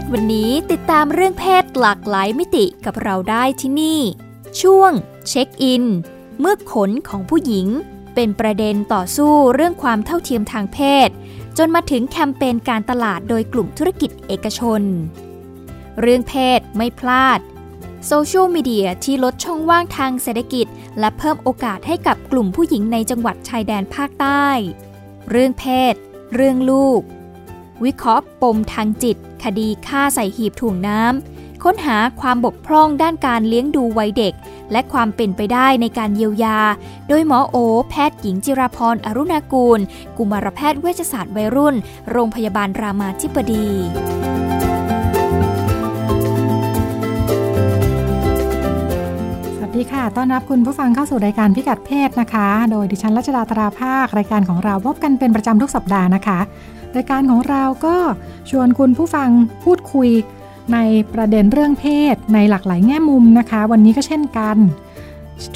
ศวันนี้ติดตามเรื่องเพศหลากหลายมิติกับเราได้ที่นี่ ช่วง เช็คอิน เมื่อขนของผู้หญิง เป็นประเด็นต่อสู้เรื่องความเท่าเทียมทางเพศ จนมาถึงแคมเปญการตลาดโดยกลุ่มธุรกิจเอกชน เรื่องเพศไม่พลาดโซเชียลมีเดียที่ลดช่องว่างทางเศรษฐกิจ และเพิ่มโอกาสให้กับกลุ่มผู้หญิงในจังหวัดชายแดนภาคใต้ เรื่องเพศ เรื่องลูก วิเคราะห์ปมทางจิต คดีฆ่าใส่หีบถ่วงน้ำ ค้นหาความบกพร่องด้านการเลี้ยงดูวัยเด็ก และความเป็นไปได้ในการเยียวยา โดยหมอโอ แพทย์หญิงจิราพรอรุณากูล กุมารแพทย์เวชศาสตร์วัยรุ่น โรงพยาบาลรามาธิบดีสวัสดีค่ะ ต้อนรับคุณผู้ฟังเข้าสู่รายการพิกัดเพศนะคะ โดยดิฉันรัชดาตราภาค รายการของเราพบกันเป็นประจำทุกสัปดาห์นะคะ รายการของเราก็ชวนคุณผู้ฟังพูดคุยในประเด็นเรื่องเพศในหลากหลายแง่มุมนะคะ วันนี้ก็เช่นกัน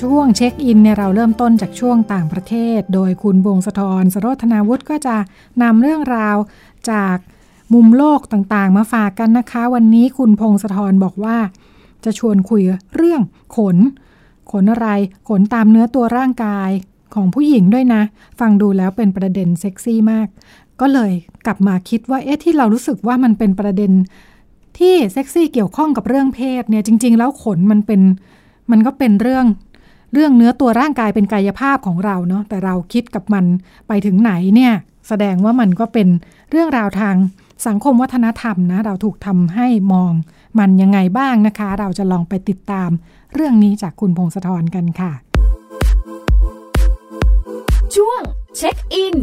ช่วงเช็คอินเนี่ยเราเริ่มต้นจากช่วงต่างประเทศ โดยคุณบงสะทรสโรธนาวุฒิก็จะนำเรื่องราวจากมุมโลกต่างๆ มาฝากกันนะคะ วันนี้คุณพงศธรบอกว่า จะชวนคุยเรื่องขน ขนอะไร ขนตามเนื้อตัวร่างกายของผู้หญิงด้วยนะ ฟังดูแล้วเป็นประเด็นเซ็กซี่มาก ก็เลยกลับมาคิดว่าเอ๊ะที่เรารู้สึกว่ามันเป็นประเด็นที่เซ็กซี่เกี่ยวข้องกับเรื่องเพศเนี่ยจริง ๆ แล้วขนมันเป็นมันก็เป็นเรื่องเรื่องเนื้อตัวร่างกายเป็นกายภาพของเราเนาะแต่เราคิดกับมันไปถึงไหนเนี่ยแสดงว่ามันก็เป็นเรื่องราวทางสังคมวัฒนธรรมนะเราถูกทำให้มองมันยังไงบ้างนะคะ เราจะลองไปติดตามเรื่องนี้จากคุณพงศธรกันค่ะ ช่วงเช็คอิน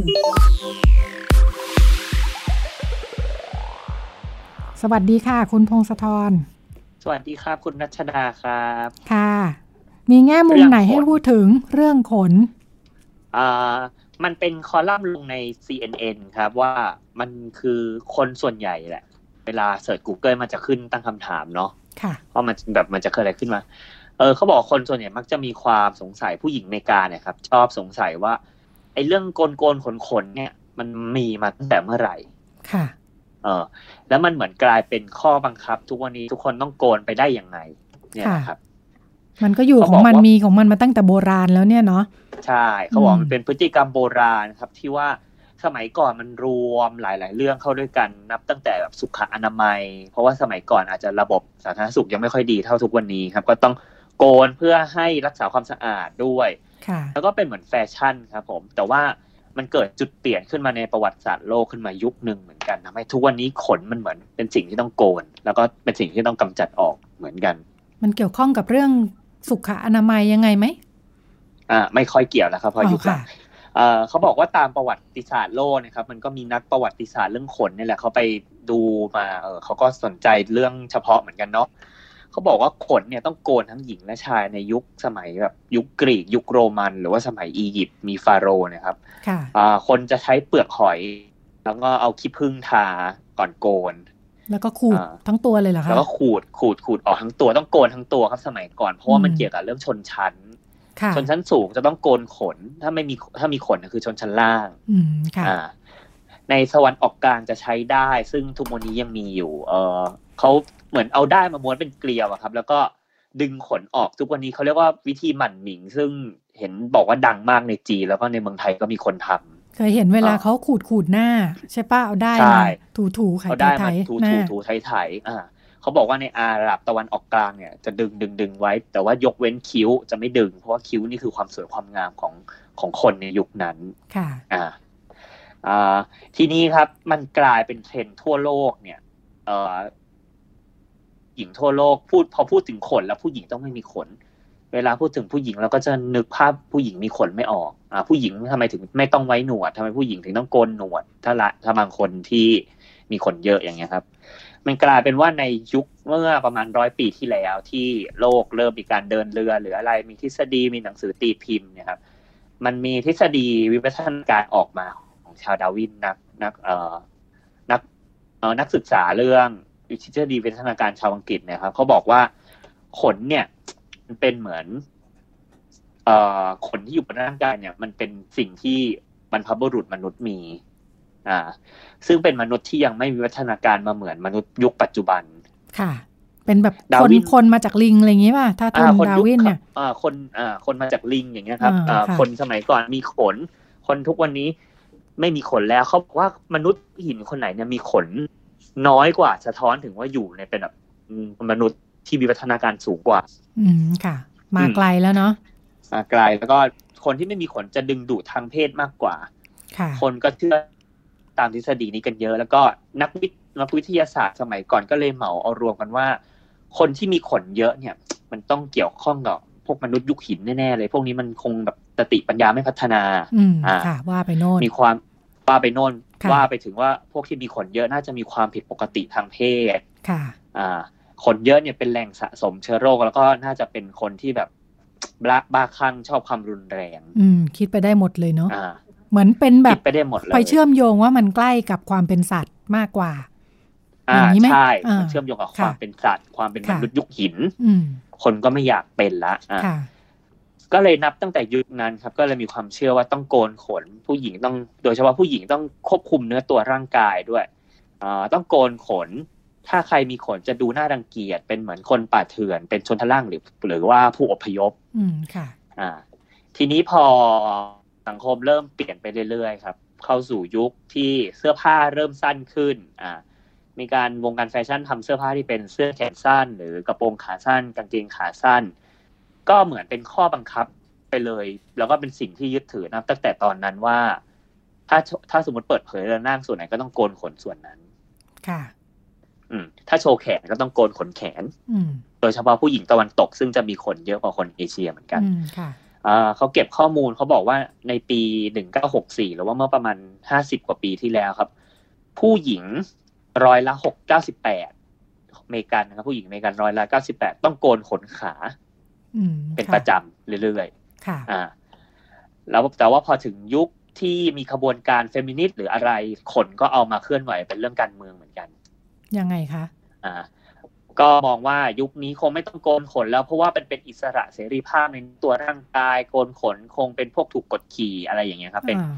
สวัสดีค่ะ คุณพงศธร สวัสดีครับ คุณนัชดาครับ ค่ะ มีแง่มุมไหนให้พูดถึงเรื่องขนอ่ามันเป็นคอลัมน์ลงใน CNN ครับว่ามันคือคนส่วนใหญ่แหละ เวลาเสิร์ช Google มันจะขึ้นตั้งคำถามเนาะค่ะว่ามันแบบมันจะเกิดอะไรขึ้นมา เออเขาบอกคนส่วนใหญ่มักจะมีความสงสัยผู้หญิงในการเนี่ยครับ ชอบสงสัยว่า ไอ้เรื่องโกนโกนขนขนๆเนี่ย มันมีมาตั้งแต่เมื่อไหร่ ค่ะ เออ แล้วมันเหมือนกลายเป็นข้อบังคับ ทุกวันนี้ทุกคนต้องโกนไปได้ยังไง เนี่ยนะครับ มันก็อยู่เขาของมันบอกว่ามีมีของมันมาตั้งแต่โบราณแล้วเนี่ยเนาะใช่เขาบอกอืมมันเป็นพฤติกรรมโบราณครับ ที่ว่าสมัยก่อนมันรวมหลาย ๆ เรื่องเข้าด้วยกันนับตั้งแต่แบบสุขอนามัย เพราะว่าสมัยก่อนอาจจะระบบสาธารณสุขยังไม่ค่อยดีเท่าทุกวันนี้ครับ ก็ต้องโกนเพื่อให้รักษาความสะอาดด้วยค่ะแล้วก็เป็นเหมือนแฟชั่นครับผม แต่ว่า มันเกิดจุดเปลี่ยนขึ้นมาในประวัติศาสตร์โลกขึ้นมายุคหนึ่งเหมือนกันทำให้ทุกวันนี้ขนมันเหมือนเป็นสิ่งที่ต้องโกน แล้วก็เป็นสิ่งที่ต้องกำจัดออกเหมือนกัน มันเกี่ยวข้องกับเรื่องสุขอนามัยยังไงไหมอ่าไม่ค่อยเกี่ยวแล้วครับเพอ๋ราะอยุคหลัค่ะงเอ่อเขาบอกว่าตามประวัติศาสตร์โลกนะครับ มันก็มีนักประวัติศาสตร์เรื่องขนนี่แหละเขาไปดูมาเออเขาก็สนใจเรื่องเฉพาะเหมือนกันเนาะ เขาบอกว่าขนเนี่ยต้องโกนทั้งหญิงและชายในยุคสมัยแบบยุคกรีกยุคโรมัน หรือว่าสมัยอียิปต์มีฟาโรห์เนะครับค่ะอ่าคนจะใช้เปลือกหอย แล้วก็เอาขี้ผึ้งทาก่อนโกน แล้วก็ขูดอ่าทั้งตัวเลยเหรอคะแล้วก็ขูดขูดขูดออกทั้งตัวต้องโกนทั้งตัวครับสมัยก่อนเพราะว่ามันอืมเกี่ยวกับเรื่องชนชั้นค่ะชนชั้นสูงจะต้องโกนขน ถ้าไม่มีถ้ามีขนก็คือชนชั้นล่างอืมค่ะอ่าในสวรรค์ออกกลางจะใช้ได้ ซึ่งทุกวันนี้ยังมีอยู่ เออเขา เหมือนเอาได้มาม้วนเป็นเกลียวอะครับ แล้วก็ดึงขนออกทุกวันนี้เขาเรียกว่าวิธีหมั่นหมิง ซึ่งเห็นบอกว่าดังมากในจีนแล้วก็ในเมืองไทยก็มีคนทำเคยเห็นเวลาอ่าเขาขูดขูดหน้า ใช่ป้ะเอาได้ใช่มาถูถูๆไข่เขาได้ไทมายถูหน้าถูถูไถไถอ่าเขาบอกว่าในอาหรับตะวันออกกลางเนี่ยจะดึงดึงดึงไว้ แต่ว่ายกเว้นคิ้วจะไม่ดึง เพราะว่าคิ้วนี่คือความสวยความงามของของคนในยุคนั้นค่ะอ่าอ่าทีนี้ครับมันกลายเป็นเทรนด์ทั่วโลกเนี่ยเอ่อ หญิงทั่วโลกพูดพอพูดถึงขนแล้วผู้หญิงต้องไม่มีขน เวลาพูดถึงผู้หญิงเราก็จะนึกภาพผู้หญิงมีขนไม่ออกอ่าผู้หญิงทำไมถึงไม่ต้องไว้หนวดทำไมผู้หญิงถึงต้องโกนหนวด ถ้าละถ้าบางคนที่มีขนเยอะอย่างเงี้ยครับ มันกลายเป็นว่าในยุคเมื่อประมาณร้อยปีที่แล้วที่โลกเริ่มมีการเดินเรือหรืออะไรมีทฤษฎีมีหนังสือตีพิมพ์นี่ยครับ มันมีทฤษฎีวิวัฒนาการออกมาของชาวดาวินนักนักเอ่อนักเอ่อนักศึกษาเรื่อง ทฤษฎีวิวัฒนาการชาวอังกฤษเนี่ยครับเขาบอกว่าขนเนี่ยมันเป็นเหมือนเอ่อขนที่อยู่บนร่างกายเนี่ย มันเป็นสิ่งที่บรรพบุรุษมนุษย์มี อ่า ซึ่งเป็นมนุษย์ที่ยังไม่มีวัฒนาการมาเหมือนมนุษย์ยุคปัจจุบัน ค่ะ เป็นแบบดาคนวินคนมาจากลิงอะไรอย่างงี้ป่ะถ้าทุนอ่าคนดายุควินเนี่ยอ่าคนอ่าคนมาจากลิงอย่างเงี้ยครับอ่าอ่าค่ะคนสมัยก่อนมีขน คนทุกวันนี้ไม่มีขนแล้วเขาบอกว่ามนุษย์หินคนไหนเนี่ยมีขน น้อยกว่าสะท้อนถึงว่าอยู่ในเป็นแบบอืมมนุษย์ที่มีวัฒนาการสูงกว่า อืมค่ะ มาอืมไกลแล้วเนาะมาไกลแล้วก็คนที่ไม่มีขนจะดึงดูดทางเพศมากกว่า ค่ะ คนก็เชื่อตามทฤษฎีนี้กันเยอะ แล้วก็นักวิทนักวิทยาศาสตร์สมัยก่อนก็เลยเหมาเอารวมกันว่า คนที่มีขนเยอะเนี่ย มันต้องเกี่ยวข้องกับพวกมนุษย์ยุคหินแน่ๆเลย พวกนี้มันคงแบบสติปัญญาไม่พัฒนาอืมอ่าค่ะว่าไปโน่นมีความว่าไปโน่นค่ะ ว่าไปถึงว่าพวกที่มีขนเยอะน่าจะมีความผิดปกติทางเพศค่ะอ่าขนเยอะเนี่ยเป็นแหล่งสะสมเชื้อโรค แล้วก็น่าจะเป็นคนที่แบบบ้าบ้าคลั่งชอบความรุนแรง อืม คิดไปได้หมดเลยเนาะอ่าเหมือนเป็นแบคิบดไปได้หมดเลยไปเชื่อมโยงว่ามันใกล้กับความเป็นสัตว์มากกว่าอ่าอย่างนี้ไหมใช่อ่ามัมันเชื่อมโยงกับค่ะความเป็นสัตว์ ความเป็นมค่ะนุษย์ยุคหินอืมคนก็ไม่อยากเป็นละอ่าค่ะ ก็เลยนับตั้งแต่ยุคนั้นครับ ก็เลยมีความเชื่อว่าต้องโกนขน ผู้หญิงต้อง โดยเฉพาะผู้หญิงต้องควบคุมเนื้อตัวร่างกายด้วยอ่าต้องโกนขน ถ้าใครมีขนจะดูน่ารังเกียจเป็นเหมือนคนป่าเถื่อน เป็นชนทล่างหรือ หรือว่าผู้อพยพ อืมค่ะ อ่า ทีนี้พอสังคมเริ่มเปลี่ยนไปเรื่อยๆครับ เข้าสู่ยุคที่เสื้อผ้าเริ่มสั้นขึ้น อ่า มีการวงการแฟชั่นทำเสื้อผ้าที่เป็นเสื้อแขนสั้น หรือกระโปรงขาสั้น กางเกงขาสั้น ก็เหมือนเป็นข้อบังคับไปเลย แล้วก็เป็นสิ่งที่ยึดถือนะตั้งแต่ตอนนั้นว่า ถ้าถ้าสมมติเปิดเผยเรื่องนั่งส่วนไหนก็ต้องโกนขนส่วนนั้น ค่ะ อืม ถ้าโชว์แขนก็ต้องโกนขนแขน อืมโดยเฉพาะผู้หญิงตะวันตก ซึ่งจะมีขนเยอะกว่าคนเอเชียเหมือนกันอืมค่ะอ่าเขาเก็บข้อมูลเขาบอกว่าในปี 1964 หรือว่าเมื่อประมาณ 50 กว่าปีที่แล้วครับ ผู้หญิงร้อยละ 6 98อเมริกันนะครับผู้หญิงอเมริกันร้อยละ 98 ต้องโกนขนขาอืม เป็นค่ประจำเรื่อยค่ะๆอ่าแล้วแต่ว่าพอถึงยุคที่มีขบวนการเฟมินิสต์หรืออะไรขนก็เอามาเคลื่อนไหวเป็นเรื่องการเมืองเหมือนกัน ยังไงคะอ่าก็มองว่ายุคนี้คงไม่ต้องโกนขนแล้วเพราะว่าเป็นเป็นอิสระเสรีภาพในตัวร่างกายโกนขนคงเป็นพวกถูกกดขี่อะไรอย่างเงี้ยครับเป็นอ่า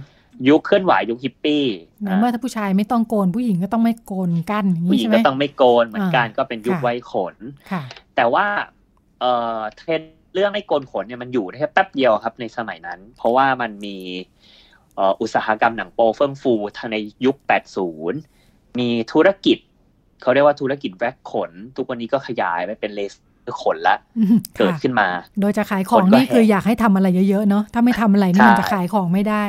ยุคเคลื่อนไหวยุคฮิปปี้ในเมื่ออ่าถ้าผู้ชายไม่ต้องโกนผู้หญิงก็ต้องไม่โกนกันอย่างผู้นี้หญิงใช่ไหมก็ต้องไม่โกนเหมือนกันอ่าก็เป็นยุคค่ะไว้ขนค่ะแต่ว่า เอ่อเทรนด์เรื่องไม่โกนขนเนี่ยมันอยู่ได้แค่แป๊บเดียวครับในสมัยนั้น เพราะว่ามันมีเอ่ออุตสาหกรรมหนังโป๊เฟื่องฟูทางในยุค 80 มีธุรกิจ เขาเรียกว่าธุรกิจแว็กซ์ขน ทุกวันนี้ก็ขยายไปเป็นเลเซอร์ขนละอืมเกิดค่ะขึ้นมา โดยจะขายของคนก็นี่คือแห่อยากให้ทำอะไรเยอะๆเนาะถ้าไม่ทำอะไรนี่ใช่มันจะขายของไม่ได้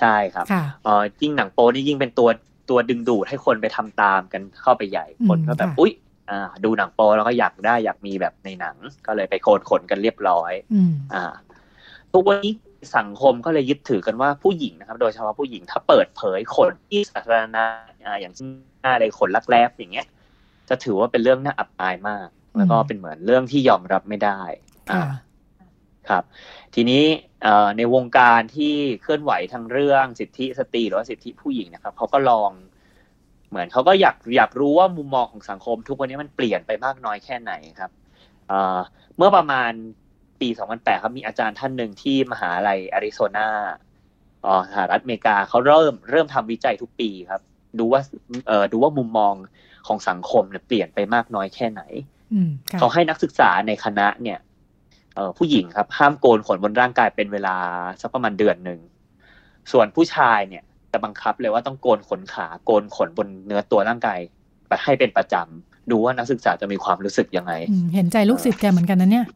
ใช่ครับค่ะเอ่อยิ่งหนังโป๊นี่ยิ่งเป็นตัวตัวดึงดูดให้คนไปทำตามกันเข้าไปใหญ่อืมคนก็แบบค่ะอุ๊ยอ่า ดูหนังโป๊แล้วก็อยากได้อยากมีแบบในหนัง ก็เลยไปโคนขนกันเรียบร้อยอืมอ่าทุกวันนี้สังคมก็เลยยึดถือกันว่าผู้หญิงนะครับ โดยเฉพาะผู้หญิงถ้าเปิดเผยขนที่สาธารณะอ่าอย่างเช่นหน้าเลยขนลักแร้อย่างเงี้ย จะถือว่าเป็นเรื่องน่าอับอายมาก แล้วก็อืมเป็นเหมือนเรื่องที่ยอมรับไม่ได้อ่าค่ะครับ ทีนี้เอ่อในวงการที่เคลื่อนไหวทางเรื่องสิทธิสตรีหรือว่าสิทธิผู้หญิงนะครับเขาก็ลอง เหมือนเขาก็อยากอยากรู้ว่ามุมมองของสังคม ทุกวันนี้มันเปลี่ยนไปมากน้อยแค่ไหนครับเอ่อเมื่อประมาณปี 2008 ครับมีอาจารย์ท่านหนึ่งที่มหาลัยอาริโซนาเอ่อสหรัฐอเมริกาเขาเริ่มเริ่มทำวิจัยทุกปีครับ ดูว่าเอ่อดูว่ามุมมองของสังคมเนี่ยเปลี่ยนไปมากน้อยแค่ไหนอืมค่ะเขาให้นักศึกษาในคณะเนี่ยเอ่อผู้หญิงครับ ห้ามโกนขนบนร่างกายเป็นเวลาสักประมาณเดือนหนึ่ง ส่วนผู้ชายเนี่ย จะบังคับเลยว่าต้องโกนขนขาโกนขนบนเนื้อตัวร่างกายไปให้เป็นประจำดูว่านักศึกษาจะมีความรู้สึกยังไงอืมเห็นใจลูกศิษย์แกเหมือนกันนะเนี่ย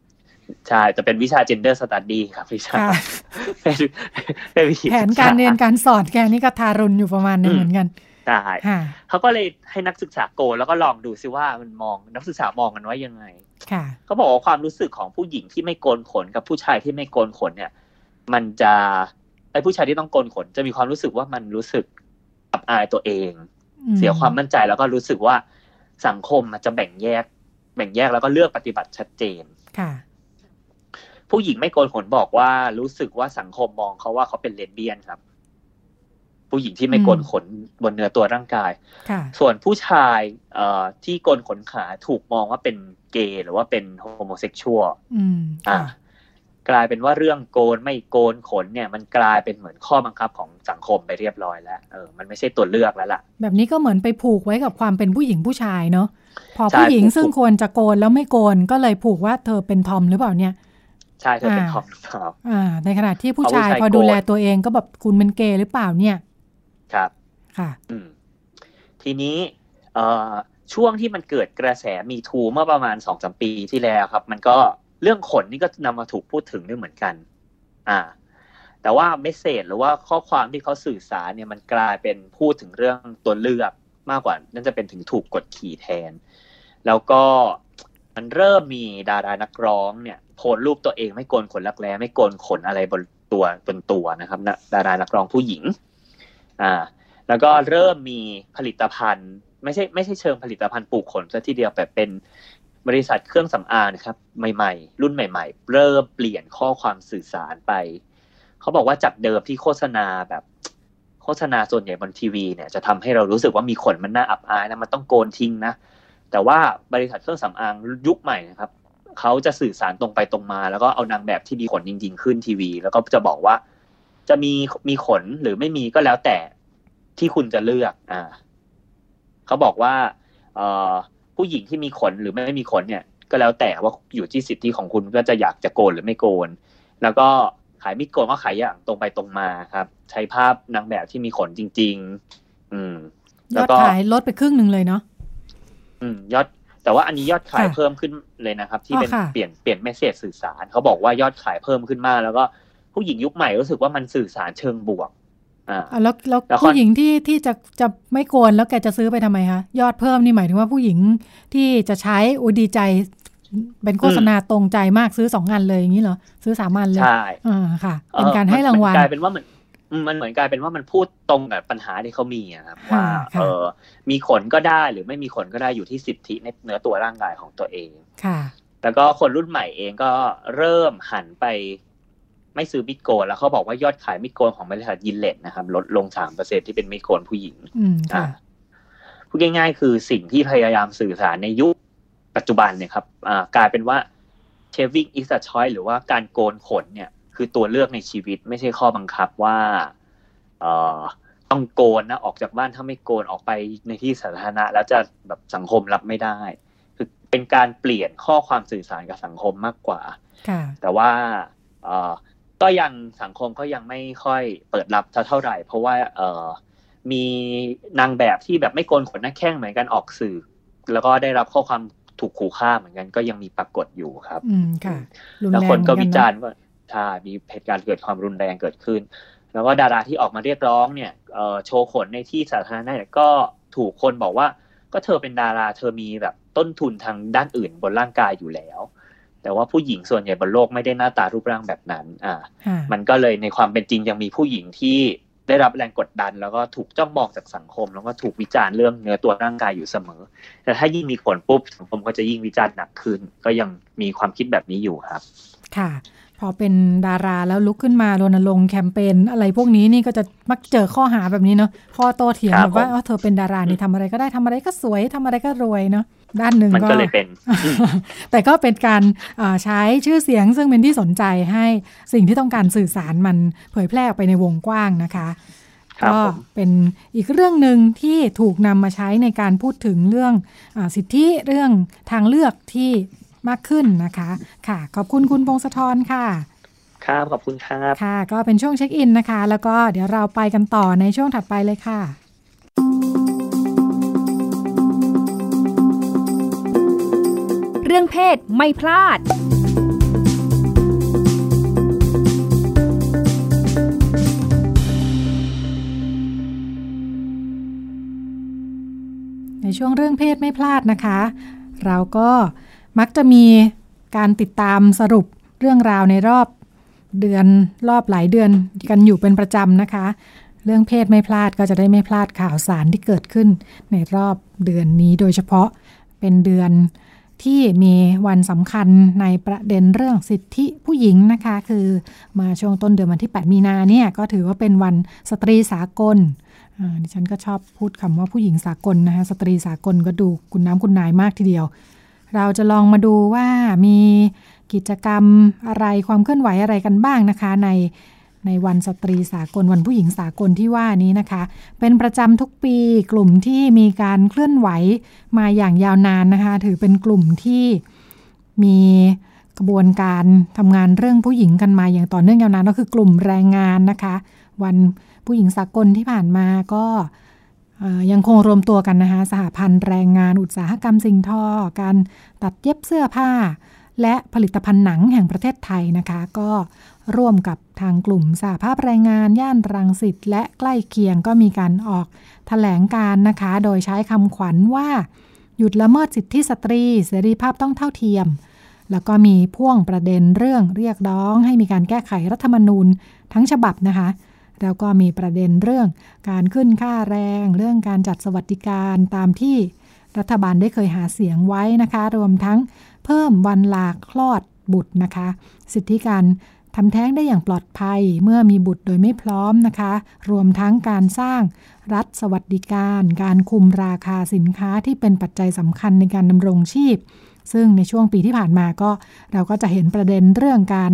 ใช่จะเป็นวิชา gender study ครับวิชาค่ะเป็นเป็นวิชแผนการเรียนการสอนแกนี่ก็ทารุณอยู่ประมาณนึงเหมือนกันใช่ค่ะเขาก็เลยให้นักศึกษาโกนแล้วก็ลองดูซิว่ามันมองนักศึกษามองกันว่ายังไงค่ะเขาบอกว่าความรู้สึกของผู้หญิงที่ไม่โกนขนกับผู้ชายที่ไม่โกนขนเนี่ย มันจะไอ้ผู้ชายที่ต้องโกนขนจะมีความรู้สึกว่ามันรู้สึกอับอายตัวเองอืมเสียความมั่นใจแล้วก็รู้สึกว่าสังคมมันจะแบ่งแยก แบ่งแยกแล้วก็เลือกปฏิบัติชัดเจนค่ะ ผู้หญิงไม่โกนขนบอกว่ารู้สึกว่าสังคมมองเขาว่าเขาเป็นเลสเบี้ยนครับ ผู้หญิงที่ไม่โกนขนบนเนื้อตัวร่างกายค่ะส่วนผู้ชายเอ่อที่โกนขนขาถูกมองว่าเป็นเกย์หรือว่าเป็น homosexualอืมอ่าค่ะ กลายเป็นว่าเรื่องโกนไม่โกนขนเนี่ยมันกลายเป็นเหมือนข้อบังคับของสังคมไปเรียบร้อยแล้วเออมันไม่ใช่ตัวเลือกแล้วล่ะ แบบนี้ก็เหมือนไปผูกไว้กับความเป็นผู้หญิงผู้ชายเนาะพอใช่ผู้หญิงผูกซึ่งควรจะโกนแล้วไม่โกนก็เลยผูกว่าเธอเป็นทอมหรือเปล่าเนี่ยใช่เธอเป็นอ่าทอมหรือเปล่าอ่า ในขณะที่ผู้ชายเอาผู้ชายพอดูแลโกนตัวเองก็แบบคุณเป็นเกย์หรือเปล่าเนี่ย ครับ ค่ะ อืม ทีนี้เอ่อช่วงที่มันเกิดกระแสมีทูเมื่อประมาณสองสมปีที่แล้วครับ มันก็ เรื่องขนนี่ก็นำมาถูกพูดถึงด้วยเหมือนกัน อ่า แต่ว่าเมสเซจหรือว่าข้อความที่เขาสื่อสารเนี่ยมันกลายเป็นพูดถึงเรื่องตัวเลือกมากกว่านั่นจะเป็นถึงถูกกดขี่แทน แล้วก็มันเริ่มมีดารานักร้องเนี่ยโพสต์รูปตัวเองไม่โกนขนรักแร้ไม่โกนขนอะไรบนตัวบนตัวนะครับนะดารานักร้องผู้หญิง อ่า แล้วก็เริ่มมีผลิตภัณฑ์ ไม่ใช่ไม่ใช่เชิงผลิตภัณฑ์ปลูกขนซะทีเดียวแต่เป็น บริษัทเครื่องสำอางนะครับใหม่ๆ รุ่นใหม่ ๆ เริ่มเปลี่ยนข้อความสื่อสารไป เขาบอกว่าจากเดิมที่โฆษณาแบบโฆษณาส่วนใหญ่บนทีวีเนี่ยจะทำให้เรารู้สึกว่ามีขนมันน่าอับอายนะมันต้องโกนทิ้งนะ แต่ว่าบริษัทเครื่องสำอางยุคใหม่นะครับเขาจะสื่อสารตรงไปตรงมา แล้วก็เอานางแบบที่มีขนจริง ๆ ขึ้นทีวี แล้วก็จะบอกว่า จะมีมีขนหรือไม่มีก็แล้วแต่ที่คุณจะเลือก อ่าเขาบอกว่า เอ่อ ผู้หญิงที่มีขนหรือไม่มีขนเนี่ย ก็แล้วแต่ว่าอยู่ที่สิทธิของคุณก็จะอยากจะโกนหรือไม่โกน แล้วก็ขายไม่โกนก็ขายอย่างตรงไปตรงมาครับ ใช้ภาพนางแบบที่มีขนจริง ๆ อืมยแล้วอดก็ขายลดไปครึ่งหนึ่งเลยเนาะอืม ยอด แต่ว่าอันนี้ยอดขายค่ะเพิ่มขึ้นเลยนะครับ ที่อ๋อเป็นค่ะเปลี่ยนเปลี่ยนเมสเซจสื่อสารเขาบอกว่ายอดขายเพิ่มขึ้นมาก แล้วก็ผู้หญิงยุคใหม่รู้สึกว่ามันสื่อสารเชิงบวก อ่าอะแล้วแล้วแล้วผู้หญิงที่ที่จะจะไม่โกนแล้วแกจะซื้อไปทำไมคะยอดเพิ่มนี่หมายถึงว่าผู้หญิงที่จะใช้อุยดีใจ เป็นโฆษณาตรงใจมากซื้อสองอันเลยอย่างนี้เหรอซื้อสามอันเลยใช่อ่าค่ะ เป็นการให้รางวัลมันกลายเป็นว่ามันอืมมันเหมือนกลายเป็นว่ามันพูดตรงกับปัญหาที่เขามีอะครับค่ะว่าค่ะเออมีขนก็ได้หรือไม่มีขนก็ได้อยู่ที่สิทธิในเนื้อตัวร่างกายของตัวเองค่ะ แล้วก็คนรุ่นใหม่เองก็เริ่มหันไป ไม่ซื้อมิดโกนแล้วเขาบอกว่ายอดขายมิดโกนของบริษัทยินเลตนะครับ ลดลงสามเปอร์เซ็นที่เป็นมิดโกนผู้หญิงอืมค่ะอ่าพูดง่ายๆ คือสิ่งที่พยายามสื่อสารในยุคปัจจุบันเนี่ยครับอ่ากลายเป็นว่า shaving is a choice หรือว่าการโกนขนเนี่ย คือตัวเลือกในชีวิตไม่ใช่ข้อบังคับว่าเอ่อต้องโกนนะออกจากบ้านถ้าไม่โกนออกไปในที่สาธารณะ แล้วจะแบบสังคมรับไม่ได้ คือเป็นการเปลี่ยนข้อความสื่อสารกับสังคมมากกว่าค่ะแต่ว่าเอ่อ ก็ยังสังคมก็ยังไม่ค่อยเปิดรับเท่าไหร่ เพราะว่าเอ่อมีนางแบบที่แบบไม่โกนขนหน้าแข้งเหมือนกันออกสื่อ แล้วก็ได้รับข้อความถูกขู่ฆ่าเหมือนกันก็ยังมีปรากฏอยู่ครับ อืมค่ะรุนแล้วแรงคนก็เหมืวิอเอะจารณ์ว่าใช่มีเหตุการณ์เกิดความรุนแรงเกิดขึ้น แล้วก็ดาราที่ออกมาเรียกร้องเนี่ยเอ่อโชว์ขนในที่สาธารณะเนี่ยก็ถูกคนบอกว่า ก็เธอเป็นดาราเธอมีแบบต้นทุนทางด้านอื่นบนร่างกายอยู่แล้ว แต่ว่าผู้หญิงส่วนใหญ่บนโลกไม่ได้หน้าตารูปร่างแบบนั้น อ่าค่ะมันก็เลยในความเป็นจริงยังมีผู้หญิงที่ได้รับแรงกดดัน แล้วก็ถูกจ้องมองจากสังคม แล้วก็ถูกวิจารณ์เรื่องเนื้อตัวร่างกายอยู่เสมอ แต่ถ้ายิ่งมีขนปุ๊บสังคมก็จะยิ่งวิจารณ์หนักขึ้น ก็ยังมีความคิดแบบนี้อยู่ครับ ค่ะ พอเป็นดาราแล้วลุกขึ้นมารณรงค์แคมเปญอะไรพวกนี้นี่ก็จะมักเจอข้อหาแบบนี้เนาะข้อโต้เถียงครัแบบบว่าผมอ๋อเธอเป็นดารานี่ทำอะไรก็ได้ทำอะไรก็สวยทำอะไรก็รวยเนาะ ด้านหนึ่งมันก็ก็เลยเป็น แต่ก็เป็นการอ่าใช้ชื่อเสียงซึ่งเป็นที่สนใจให้สิ่งที่ต้องการสื่อสารมันเผยแพร่ออกไปในวงกว้างนะคะครับก็ผมเป็นอีกเรื่องหนึ่งที่ถูกนำมาใช้ในการพูดถึงเรื่องอาสิทธิเรื่องทางเลือกที่มากขึ้นนะคะ ค่ะ ขอบคุณคุณพงศธรค่ะ ครับ ขอบคุณครับ ค่ะ ก็เป็นช่วงเช็คอินนะคะ แล้วก็เดี๋ยวเราไปกันต่อในช่วงถัดไปเลยค่ะ รื่องเพศไม่พลาด ในช่วงเรื่องเพศไม่พลาดนะคะ เราก็มักจะมีการติดตามสรุปเรื่องราวในรอบเดือนรอบหลายเดือนกันอยู่เป็นประจำนะคะ เรื่องเพศไม่พลาดก็จะได้ไม่พลาดข่าวสารที่เกิดขึ้นในรอบเดือนนี้โดยเฉพาะเป็นเดือน ที่มีวันสำคัญในประเด็นเรื่องสิทธิผู้หญิงนะคะ คือมาช่วงต้นเดือนวันที่ 8 มีนาเนี่ยก็ถือว่าเป็นวันสตรีสากลดิฉันก็ชอบพูดคำว่าผู้หญิงสากลนะคะสตรีสากลก็ดูคุณน้ำคุณนายมากทีเดียว เราจะลองมาดูว่ามีกิจกรรมอะไรความเคลื่อนไหวอะไรกันบ้างนะคะ ใน ในวันสตรีสากลวันผู้หญิงสากลที่ว่านี้นะคะ เป็นประจำทุกปีกลุ่มที่มีการเคลื่อนไหวมาอย่างยาวนานนะคะ ถือเป็นกลุ่มที่มีกระบวนการทำงานเรื่องผู้หญิงกันมาอย่างต่อเนื่องยาวนานก็คือกลุ่มแรงงานนะคะ วันผู้หญิงสากลที่ผ่านมาก็ยังคงรวมตัวกันนะคะสหพันธ์แรงงานอุตสาหกรรมสิ่งทอ การตัดเย็บเสื้อผ้า และผลิตภัณฑ์หนังแห่งประเทศไทยนะคะ ก็ร่วมกับทางกลุ่มสหภาพแรงงานย่านรังสิตและใกล้เคียงก็มีการออกถแถลงการนะคะ โดยใช้คำขวัญว่า หยุดละเมิดสิทธิสตรี เสรีภาพต้องเท่าเทียม แล้วก็มีพ่วงประเด็นเรื่องเรียกร้อง ให้มีการแก้ไขรัฐธรรมนูญทั้งฉบับนะคะแล้วก็มีประเด็นเรื่องการขึ้นค่าแรง เรื่องการจัดสวัสดิการตามที่รัฐบาลได้เคยหาเสียงไว้นะคะ รวมทั้ง เพิ่มวันลาคลอดบุตรนะคะ สิทธิการทำแท้งได้อย่างปลอดภัยเมื่อมีบุตรโดยไม่พร้อมนะคะ รวมทั้งการสร้างรัฐสวัสดิการ การคุมราคาสินค้าที่เป็นปัจจัยสำคัญในการดำรงชีพ ซึ่งในช่วงปีที่ผ่านมาก็เราก็จะเห็นประเด็นเรื่องการ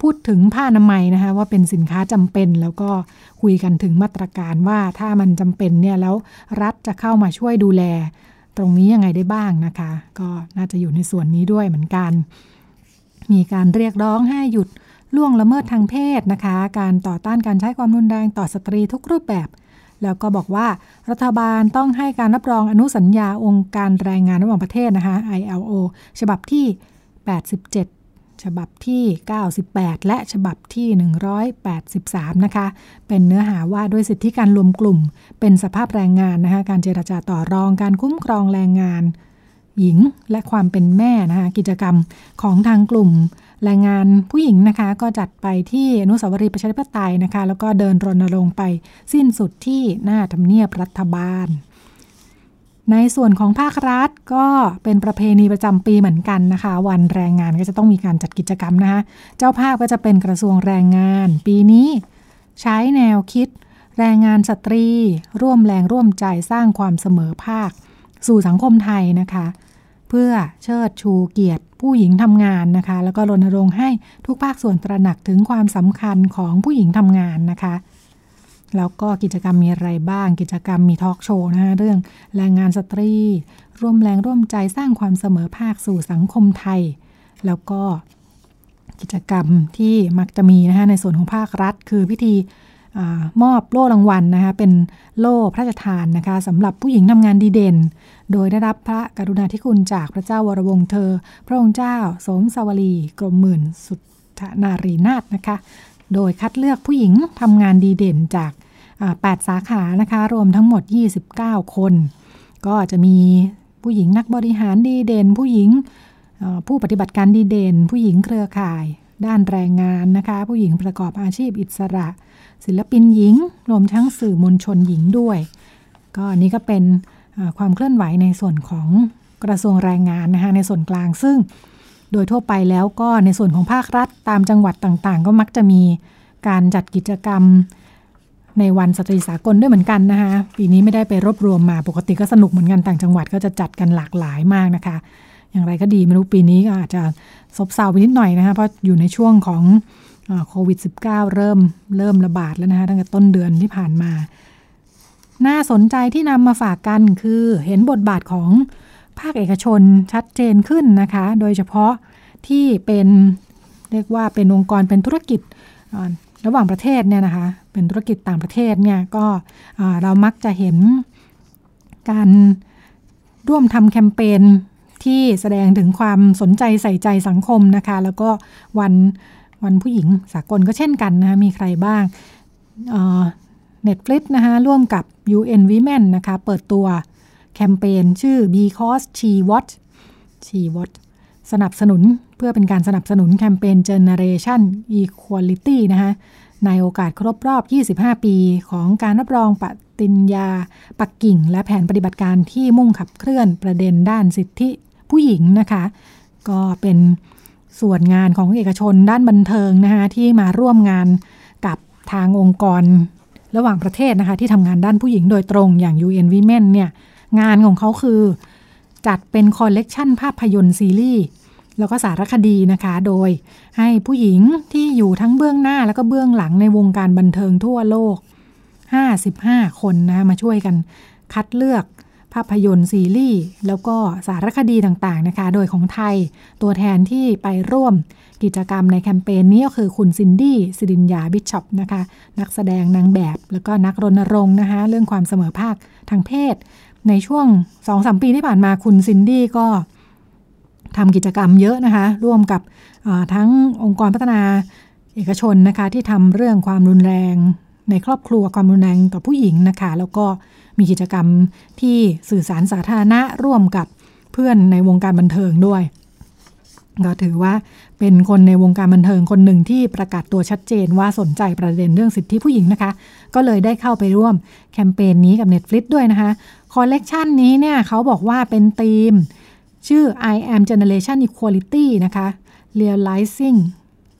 พูดถึงผ้าอนามัยนะคะว่าเป็นสินค้าจำเป็นแล้วก็คุยกันถึงมาตรการว่าถ้ามันจำเป็นเนี่ยแล้วรัฐจะเข้ามาช่วยดูแล ตรงนี้ยังไงได้บ้างนะคะ ก็น่าจะอยู่ในส่วนนี้ด้วยเหมือนกัน มีการเรียกร้องให้หยุดล่วงละเมิดทางเพศนะคะ การต่อต้านการใช้ความรุนแรงต่อสตรีทุกรูปแบบ แล้วก็บอกว่ารัฐบาลต้องให้การรับรองอนุสัญญาองค์การแรงงานระหว่างประเทศนะคะ ILO ฉบับที่ 87 ฉบับที่ 98 และฉบับที่ 183 นะคะ เป็นเนื้อหาว่าด้วยสิทธิการรวมกลุ่ม เป็นสภาพแรงงานนะคะ การเจราจาต่อรอง การคุ้มครองแรงงาน หญิงและความเป็นแม่นะคะ กิจกรรมของทางกลุ่มแรงงานผู้หญิงนะคะ ก็จัดไปที่อนุสาวรีย์ประชาธิปไตยนะคะ แล้วก็เดินรณรงค์ไปสิ้นสุดที่หน้าทำเนียบรัฐบาล ในส่วนของภาครัฐก็เป็นประเพณีประจำปีเหมือนกันนะคะ วันแรงงานก็จะต้องมีการจัดกิจกรรมนะคะ เจ้าภาพก็จะเป็นกระทรวงแรงงาน ปีนี้ใช้แนวคิด แรงงานสตรี ร่วมแรงร่วมใจสร้างความเสมอภาค สู่สังคมไทยนะคะ เพื่อเชิดชูเกียรติผู้หญิงทำงานนะคะ แล้วก็รณรงค์ให้ทุกภาคส่วนตระหนักถึงความสำคัญของผู้หญิงทำงานนะคะ แล้วก็กิจกรรมมีอะไรบ้าง กิจกรรมมีทอล์กโชว์นะคะเรื่องแรงงานสตรี ร่วมแรงร่วมใจสร้างความเสมอภาคสู่สังคมไทย แล้วก็กิจกรรมที่มักจะมีนะคะในส่วนของภาครัฐ คือพิธีอมอบโล่รางวัลนะคะเป็นโล่พระราชทานนะคะสำหรับผู้หญิงทำงานดีเด่น โดยได้รับพระกรุณาธิคุณจากพระเจ้าวรวงเธอ พระองค์เจ้าสมสวลีกรมหมื่นสุทนารีนาถนะคะ โดยคัดเลือกผู้หญิงทำงานดีเด่นจาก 8 สาขานะคะ รวมทั้งหมด 29 คน ก็จะมีผู้หญิงนักบริหารดีเด่น ผู้หญิงผู้ปฏิบัติการดีเด่น ผู้หญิงเครือข่าย ด้านแรงงานนะคะ ผู้หญิงประกอบอาชีพอิสระ ศิลปินหญิง รวมทั้งสื่อมวลชนหญิงด้วย ก็นี้ก็เป็นความเคลื่อนไหวในส่วนของกระทรวงแรงงานนะคะในส่วนกลางซึ่งโดยทั่วไปแล้วก็ในส่วนของภาครัฐตามจังหวัดต่างๆ ก็มักจะมีการจัดกิจกรรม ในวันสตรีสากลด้วยเหมือนกันนะคะปีนี้ไม่ได้ไปรวบรวมมาปกติก็สนุกเหมือนกันต่างจังหวัดก็จะจัดกันหลากหลายมากนะคะ อย่างไรก็ดีไม่รู้ปีนี้ก็อาจจะซบเซาไปนิดหน่อยนะคะเพราะอยู่ในช่วงของโควิด -19 เริ่มเริ่มระบาดแล้วนะคะตั้งแต่ต้นเดือนที่ผ่านมา น่าสนใจที่นำมาฝากกันคือเห็นบทบาทของภาคเอกชนชัดเจนขึ้นนะคะ โดยเฉพาะที่เป็นเรียกว่าเป็นองค์กรเป็นธุรกิจ ระหว่างประเทศเนี่ยนะคะเป็นธุรกิจต่างประเทศเนี่ยก็เรามักจะเห็นการร่วมทำแคมเปญที่แสดงถึงความสนใจใส่ใจสังคมนะคะ แล้วก็วันวันผู้หญิงสากลก็เช่นกันนะคะมีใครบ้างเน็ตฟลิปนะคะร่วมกับ UN Women นะคะ เปิดตัวแคมเปญชื่อ because she watch she watch สนับสนุนเพื่อเป็นการสนับสนุนแคมเปญ Generation Equality นะคะในโอกาสครบรอบ 25 ปี ของการรับรองปฏิญญา ปักกิ่ง และแผนปฏิบัติการที่มุ่งขับเคลื่อนประเด็นด้านสิทธิผู้หญิงนะคะ ก็เป็นส่วนงานของเอกชนด้านบันเทิงนะคะที่มาร่วมงานกับทางองค์กร ระหว่างประเทศนะคะที่ทำงานด้านผู้หญิงโดยตรงอย่าง UN Women เนี่ยงานของเขาคือ จัดเป็นคอลเลกชันภาพยนตร์ซีรีส์ แล้วก็สารคดีนะคะ โดยให้ผู้หญิงที่อยู่ทั้งเบื้องหน้าแล้วก็เบื้องหลังในวงการบันเทิงทั่วโลก 55 คนนะมาช่วยกันคัดเลือกภาพยนตร์ซีรีส์แล้วก็สารคดีต่างๆนะคะ โดยของไทยตัวแทนที่ไปร่วมกิจกรรมในแคมเปญนี้ก็คือคุณซินดี้สิรินยาบิชอปนะคะ นักแสดงนางแบบ แล้วก็นักรณรงค์นะคะ เรื่องความเสมอภาคทางเพศ ในช่วงสองสมปีที่ผ่านมาคุณซินดี้ก็ ทำกิจกรรมเยอะนะคะ ร่วมกับทั้งองค์กรพัฒนาเอกชนนะคะ ที่ทำเรื่องความรุนแรงในครอบครัวความรุนแรงต่อผู้หญิงนะคะ แล้วก็มีกิจกรรมที่สื่อสารสาธารณะร่วมกับเพื่อนในวงการบันเทิงด้วยก็ถือว่าเป็นคนในวงการบันเทิงคนหนึ่งที่ประกาศตัวชัดเจนว่าสนใจประเด็นเรื่องสิทธิผู้หญิงนะคะ ก็เลยได้เข้าไปร่วมแคมเปญนนี้กับ Netflix ด้วยนะคะ คอลเลกชันนี้เนี่ยเขาบอกว่าเป็นธีม ชื่อ I am Generation Equality นะคะ Realizing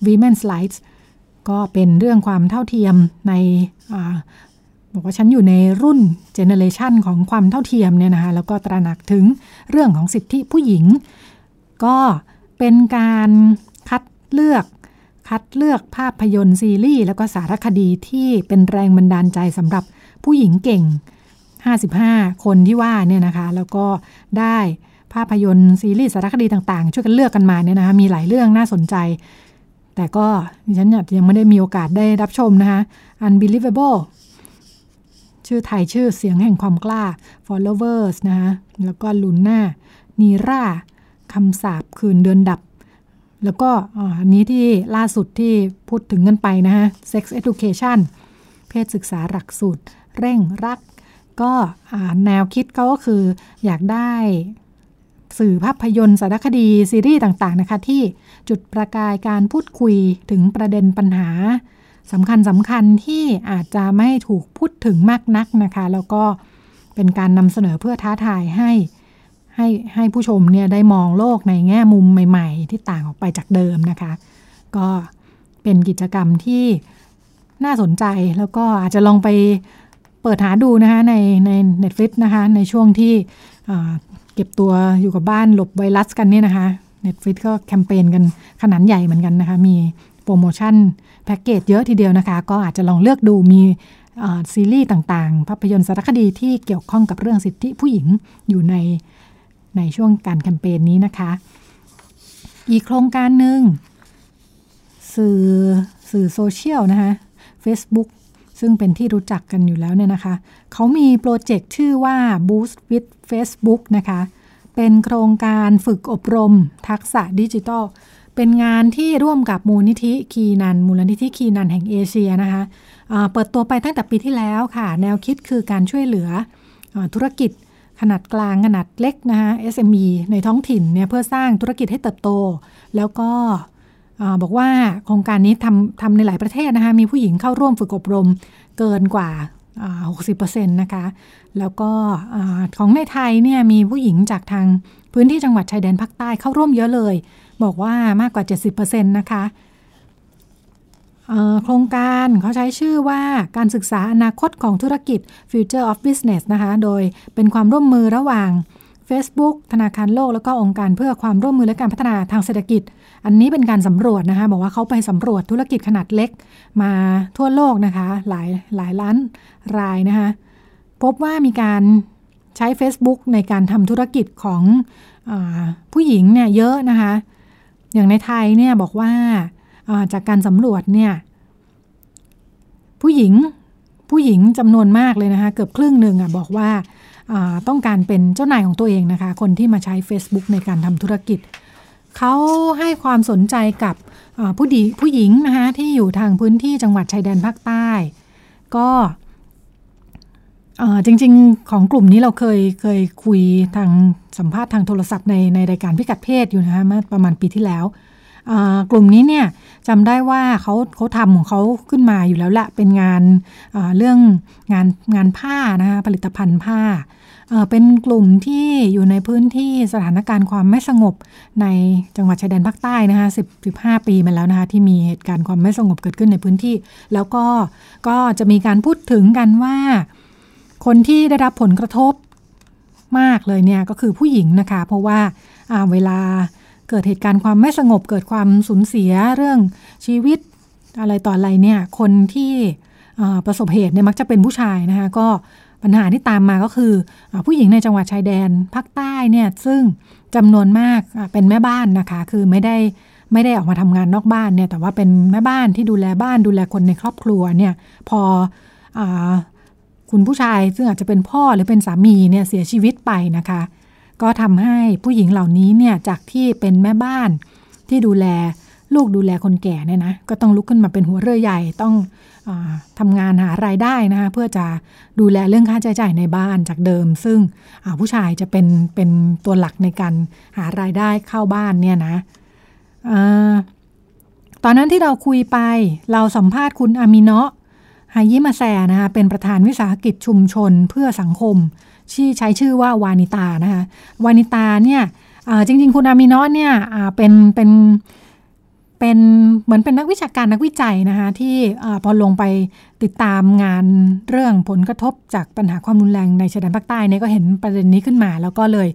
Women's Rights ก็เป็นเรื่องความเท่าเทียมในบอกว่าฉันอยู่ในรุ่นเจเนเรชันของความเท่าเทียมเนี่ยนะคะแล้วก็ตระหนักถึงเรื่องของสิทธิผู้หญิง ก็เป็นการคัดเลือกคัดเลือกภาพยนตร์ซีรีส์แล้วก็สารคดีที่เป็นแรงบันดาลใจสำหรับผู้หญิงเก่ง 55 คนที่ว่าเนี่ยนะคะ แล้วก็ได้ ภาพยนตร์ซีรีส์สารคดีต่างๆ ช่วยกันเลือกกันมาเนี่ยนะคะมีหลายเรื่องน่าสนใจ แต่ก็ฉันยังไม่ได้มีโอกาสได้รับชมนะคะ Unbelievable ชื่อไทยชื่อเสียงแห่งความกล้า followers นะคะแล้วก็ลุนน่านีราคำสาบคืนเดือนดับ แล้วก็อันนี้ที่ล่าสุดที่พูดถึงกันไปนะฮะ sex education เพศศึกษาหลักสูตร เร่งรัก ก็แนวคิดเขาก็คืออยากได้ สื่อภาพยนตร์สารคดีซีรีส์ต่างๆนะคะ ที่จุดประกายการพูดคุยถึงประเด็นปัญหาสำคัญสำคัญที่อาจจะไม่ถูกพูดถึงมากนักนะคะ แล้วก็เป็นการนำเสนอเพื่อท้าทายให้ให้ให้ผู้ชมเนี่ยได้มองโลกในแง่มุมใหม่ ๆ ที่ต่างออกไปจากเดิมนะคะ ก็เป็นกิจกรรมที่น่าสนใจแล้วก็อาจจะลองไปเปิดหาดูนะคะในใน Netflix นะคะในช่วงที่ ก็บตัวอยู่กับบ้านหลบไวรัสกันเนี่ยนะคะ Netflix ก็แคมเปญกันขนาดใหญ่เหมือนกันนะคะ มีโปรโมชั่นแพ็กเกจเยอะทีเดียวนะคะ ก็อาจจะลองเลือกดูมีซีรีส์ต่างๆ ภาพยนตร์สารคดีที่เกี่ยวข้องกับเรื่องสิทธิผู้หญิงอยู่ในในช่วงการแคมเปญนี้นะคะ อีกโครงการหนึ่งสื่อสื่อโซเชียลนะคะ Facebook ซึ่งเป็นที่รู้จักกันอยู่แล้วเนี่ยนะคะ เขามีโปรเจกต์ชื่อว่า Boost with Facebook นะคะ เป็นโครงการฝึกอบรม ทักษะดิจิทัล เป็นงานที่ร่วมกับมูลนิธิคีนัน มูลนิธิคีนันแห่งเอเชียนะคะะเปิดตัวไปตั้งแต่ปีที่แล้วค่ะ แนวคิดคือการช่วยเหลืออธุรกิจขนาดกลางขนาดเล็กนะคะ SME ในท้องถิ่นเนี่ยเพื่อสร้างธุรกิจให้เติบโต แล้วก็บอกว่าโครงการนี้ทำทำในหลายประเทศนะคะ มีผู้หญิงเข้าร่วมฝึกอบรมเกินกว่า 60%นะคะ แล้วก็ของในไทยเนี่ยมีผู้หญิงจากทางพื้นที่จังหวัดชายแดนภาคใต้เข้าร่วมเยอะเลย บอกว่ามากกว่า 70%นะคะโครงการเขาใช้ชื่อว่าการศึกษาอนาคตของธุรกิจ Future of Business นะคะ โดยเป็นความร่วมมือระหว่าง Facebook ธนาคารโลก แล้วก็องค์การเพื่อความร่วมมือและการพัฒนาทางเศรษฐกิจ อันนี้เป็นการสำรวจนะคะ บอกว่าเขาไปสำรวจธุรกิจขนาดเล็ก มาทั่วโลกนะคะ หลายหลายล้านรายนะคะ พบว่ามีการใช้ Facebook ในการทำธุรกิจของอผู้หญิงเนี่ยเยอะนะคะ อย่างในไทยเนี่ยบอกว่าจากการสำรวจเนี่ยผู้หญิงผู้หญิงจำนวนมากเลยนะคะ เกือบครึ่งหนึ่งอะบอกว่าต้องการเป็นเจ้านายของตัวเองนะคะ คนที่มาใช้ Facebook ในการทำธุรกิจ เขาให้ความสนใจกับผู้ดีผู้หญิงนะคะที่อยู่ทางพื้นที่จังหวัดชายแดนภาคใต้ ก็จริง ๆ ของกลุ่มนี้เราเคยเคยคุยทางสัมภาษณ์ทางโทรศัพท์ในในรายการพิกัดเพศอยู่นะคะเมื่อประมาณปีที่แล้วกลุ่มนี้เนี่ยจำได้ว่าเขาเขาทำของเขาขึ้นมาอยู่แล้วแหละเป็นงานเรื่องงานงานผ้านะคะผลิตภัณฑ์ผ้า เป็นกลุ่มที่อยู่ในพื้นที่สถานการณ์ความไม่สงบในจังหวัดชายแดนภาคใต้นะคะสิบสิบห้าปีมาแล้วนะคะที่มีเหตุการณ์ความไม่สงบเกิดขึ้นในพื้นที่ แล้วก็ก็จะมีการพูดถึงกันว่า คนที่ได้รับผลกระทบมากเลยเนี่ยก็คือผู้หญิงนะคะ เพราะว่าเวลาเกิดเหตุการณ์ความไม่สงบเกิดความสูญเสียเรื่องชีวิตอะไรต่ออะไรเนี่ยคนที่ประสบเหตุเนี่ยมักจะเป็นผู้ชายนะคะก็ ปัญหาที่ตามมาก็คืออผู้หญิงในจังหวัดชายแดนภาคใต้เนี่ยซึ่งจำนวนมากเป็นแม่บ้านนะคะ คือไม่ได้ไม่ได้ออกมาทำงานนอกบ้านเนี่ยแต่ว่าเป็นแม่บ้านที่ดูแลบ้านดูแลคนในครอบครัวเนี่ยพออคุณผู้ชายซึ่งอาจจะเป็นพ่อหรือเป็นสามีเนี่ยเสียชีวิตไปนะคะ ก็ทำให้ผู้หญิงเหล่านี้เนี่ยจากที่เป็นแม่บ้านที่ดูแลลูกดูแลคนแก่เนี่ยนะก็ต้องลุกขึ้นมาเป็นหัวเรือใหญ่ต้อง ทำงานหารายได้นะคะเพื่อจะดูแลเรื่องค่าใช้จ่ายในบ้านจากเดิม ซึ่งผู้ชายจะเป็นเป็นตัวหลักในการหารายได้เข้าบ้านเนี่ยนะอตอนนั้นที่เราคุยไปเราสัมภาษณ์คุณอามิเนาะฮายิมาแซนะคะเป็นประธานวิสาหกิจชุมชนเพื่อสังคม ที่ใช้ชื่อว่าวานิตานะคะวานิตาเนี่ยจริง ๆ คุณอามิเนาะเนี่ยเป็นเป็น เป็นเหมือนเป็นนักวิชาการนักวิจัยนะคะที่พอลงไปติดตามงานเรื่องผลกระทบจากปัญหาความรุนแรงในชายแดนภาคใต้เนี่ยก็เห็นประเด็นนี้ขึ้นมา แล้วก็เลย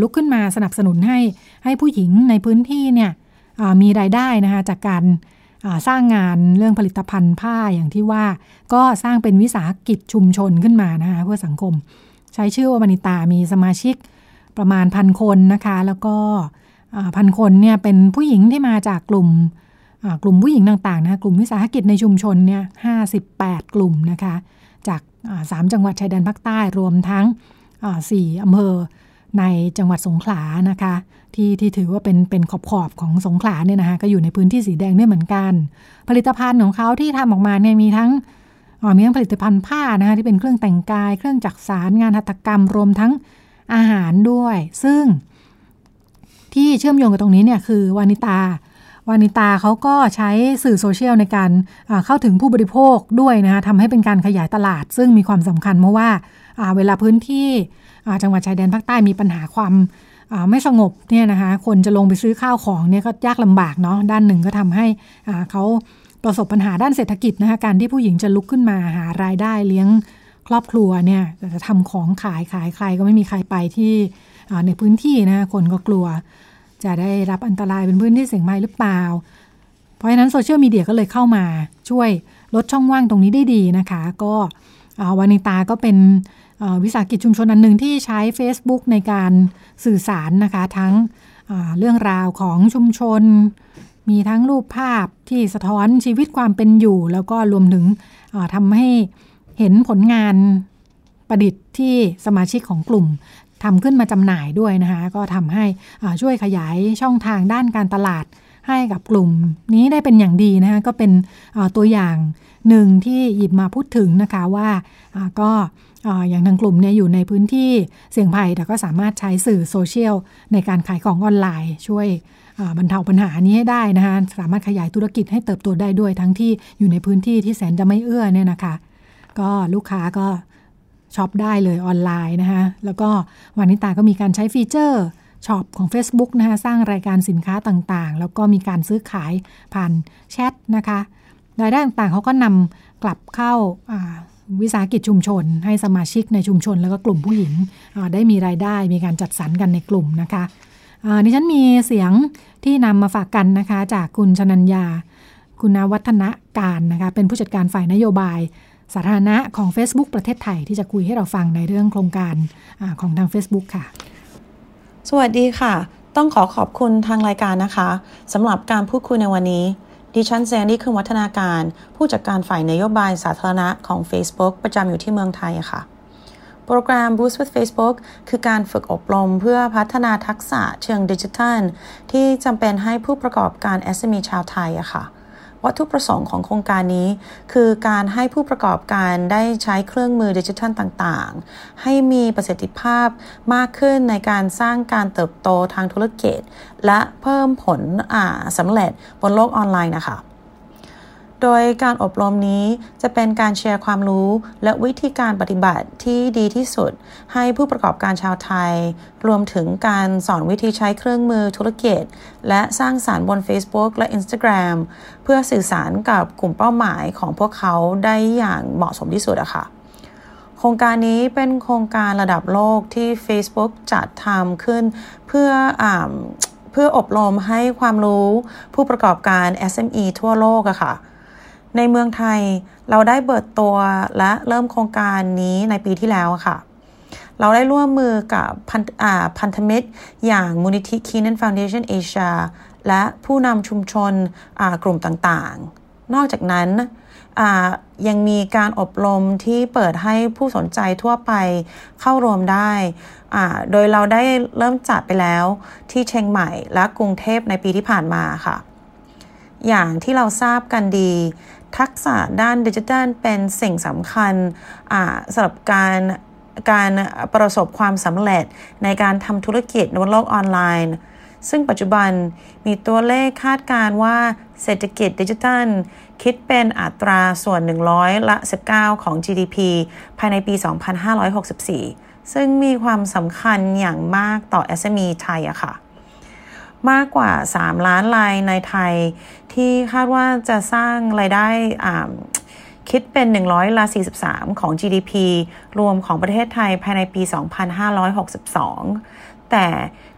ลุกขึ้นมาสนับสนุนให้ให้ผู้หญิงในพื้นที่เนี่ยมีรายได้นะคะจากการสร้างงานเรื่องผลิตภัณฑ์ผ้าอย่างที่ว่าก็สร้างเป็นวิสาหกิจชุมชนขึ้นมานะคะเพื่อสังคม ใช้ชื่อว่าวานิตามีสมาชิกประมาณพันคนนะคะ แล้วก็ พันคนเนี่ยเป็นผู้หญิงที่มาจากกลุ่มกลุ่มผู้หญิงต่างๆนะคะกลุ่มวิสาหกิจในชุมชนเนี่ยห้กลุ่มนะคะจากสามจังหวัดชายแดนภาคใต้รวมทั้งสี่อำเภอในจังหวัดสงขลานะคะที่ที่ถือว่าเป็นเป็นขอบขอบของสงขลาเนี่ยนะคะก็อยู่ในพื้นที่สีแดงด้วยเหมือนกัน ผลิตภัณฑ์ของเขาที่ทำออกมาเนี่ยมีทั้งมีทั้งผลิตภัณฑ์ผ้านะคะที่เป็นเครื่องแต่งกาย เครื่องจักสารงานหัตถกรรมรวมทั้งอาหารด้วย ซึ่ง ที่เชื่อมโยงกับตรงนี้เนี่ยคือวานิตาวานิตาเขาก็ใช้สื่อโซเชียลในการเข้าถึงผู้บริโภคด้วยนะคะทำให้เป็นการขยายตลาด ซึ่งมีความสำคัญเพราะว่าเวลาพื้นที่จังหวัดชายแดนภาคใต้มีปัญหาความไม่สงบเนี่ยนะคะคนจะลงไปซื้อข้าวของเนี่ยก็ยากลำบากเนาะด้านหนึ่งก็ทำให้เขาประสบปัญหาด้านเศรษฐกิจนะคะการที่ผู้หญิงจะลุกขึ้นมาหารายได้เลี้ยงครอบครัวเนี่ยจะทำของขายขายใครก็ไม่มีใครไปที่ในพื้นที่นะคนก็กลัว จะได้รับอันตรายเป็นพื้นที่เสี่ยงภัยหรือเปล่า เพราะฉะนั้นโซเชียลมีเดียก็เลยเข้ามาช่วยลดช่องว่างตรงนี้ได้ดีนะคะ ก็วานิตาก็เป็นวิสาหกิจชุมชนอันหนึ่งที่ใช้ Facebook ในการสื่อสารนะคะ ทั้งเรื่องราวของชุมชน มีทั้งรูปภาพที่สะท้อนชีวิตความเป็นอยู่ แล้วก็รวมถึงทำให้เห็นผลงานประดิษฐ์ที่สมาชิกของกลุ่ม ทำขึ้นมาจำหน่ายด้วยนะคะก็ทำให้ช่วยขยายช่องทางด้านการตลาดให้กับกลุ่มนี้ได้เป็นอย่างดีนะคะก็เป็นตัวอย่างหนึ่งที่หยิบมาพูดถึงนะคะว่าก็อย่างทางกลุ่มเนี่ยอยู่ในพื้นที่เสี่ยงภัย แต่ก็สามารถใช้สื่อโซเชียลในการขายของออนไลน์ ช่วยบรรเทาปัญหานี้ให้ได้นะคะสามารถขยายธุรกิจให้เติบโตได้ด้วยทั้งที่อยู่ในพื้นที่ที่แสนจะไม่เอื้อเนี่ยนะคะ ก็ลูกค้าก็ ช็อปได้เลยออนไลน์นะคะแล้วก็วานิตาก็มีการใช้ฟีเจอร์ช็อปของ Facebook นะคะสร้างรายการสินค้าต่างๆ แล้วก็มีการซื้อขายผ่านแชทนะคะรายได้ต่างๆเขาก็นำกลับเข้าวิสาหกิจชุมชน ให้สมาชิกในชุมชน แล้วก็กลุ่มผู้หญิงได้มีรายได้มีการจัดสรรกันในกลุ่มนะคะดิฉันมีเสียงที่นำมาฝากกันนะคะ จากคุณชนัญญา คุณวัฒนการนะคะ เป็นผู้จัดการฝ่ายนโยบาย สาธารณะของ Facebook ประเทศไทยที่จะคุยให้เราฟังในเรื่องโครงการอของทาง Facebook ค่ะ สวัสดีค่ะ ต้องขอขอบคุณทางรายการนะคะสำหรับการพูดคุยในวันนี้ ดิฉันแซนดี้คือวัฒนาการ ผู้จัดการฝ่ายนโยบายสาธารณะของ Facebook ประจำอยู่ที่เมืองไทยค่ะโปรแกรม Boost with Facebook คือการฝึกอบรมเพื่อพัฒนาทักษะเชิงดิจิทัล ที่จำเป็นให้ผู้ประกอบการ SME ชาวไทยอะค่ะ วัตถุประสงค์ของโครงการนี้ คือการให้ผู้ประกอบการได้ใช้เครื่องมือดิจิทัลต่างๆ ให้มีประสิทธิภาพมากขึ้นในการสร้างการเติบโตทางธุรกิจ และเพิ่มผลสำเร็จบนโลกออนไลน์นะคะ โดยการอบรมนี้จะเป็นการแชร์ความรู้ และวิธีการปฏิบัติที่ดีที่สุด ให้ผู้ประกอบการชาวไทย รวมถึงการสอนวิธีใช้เครื่องมือธุรกิจ และสร้างสารรค์บน Facebook และ Instagram เพื่อสื่อสารกับกลุ่มเป้าหมายของพวกเขาได้อย่างเหมาะสมที่สุดอะค่ะโครงการนี้เป็นโครงการระดับโลกที่ Facebook จัดทำขึ้นเพื่ออเพื่ออบรมให้ความรู้ผู้ประกอบการ SME ทั่วโลกอะค่ะ ในเมืองไทยเราได้เปิดตัวและเริ่มโครงการนี้ในปีที่แล้วค่ะ เราได้ร่วมมือกับพันพันธมิตร อย่างมูลนิธิ Keenan Foundation Asia และผู้นำชุมชนกลุ่มต่างๆ นอกจากนั้นยังมีการอบรมที่เปิดให้ผู้สนใจทั่วไปเข้ารวมได้ โดยเราได้เริ่มจัดไปแล้วที่เชียงใหม่และกรุงเทพในปีที่ผ่านมาค่ะ อย่างที่เราทราบกันดี ทักษะด้านดิจิทัลเป็นสิ่งสำคัญสำหรับการการประสบความสำเร็จในการทำธุรกิจบนโลกออนไลน์ ซึ่งปัจจุบันมีตัวเลขคาดการว่าเศรษฐกิจดิจิทัล คิดเป็นอัตราส่วน 100 ละ 19 ของ GDP ภายในปี 2564 ซึ่งมีความสำคัญอย่างมากต่อ SME ไทยอะค่ะ มากกว่า 3 ล้านรายในไทย ที่คาดว่าจะสร้างรายได้คิดเป็น 100ละ43 ของ GDP รวมของประเทศไทยภายในปี 2562 แต่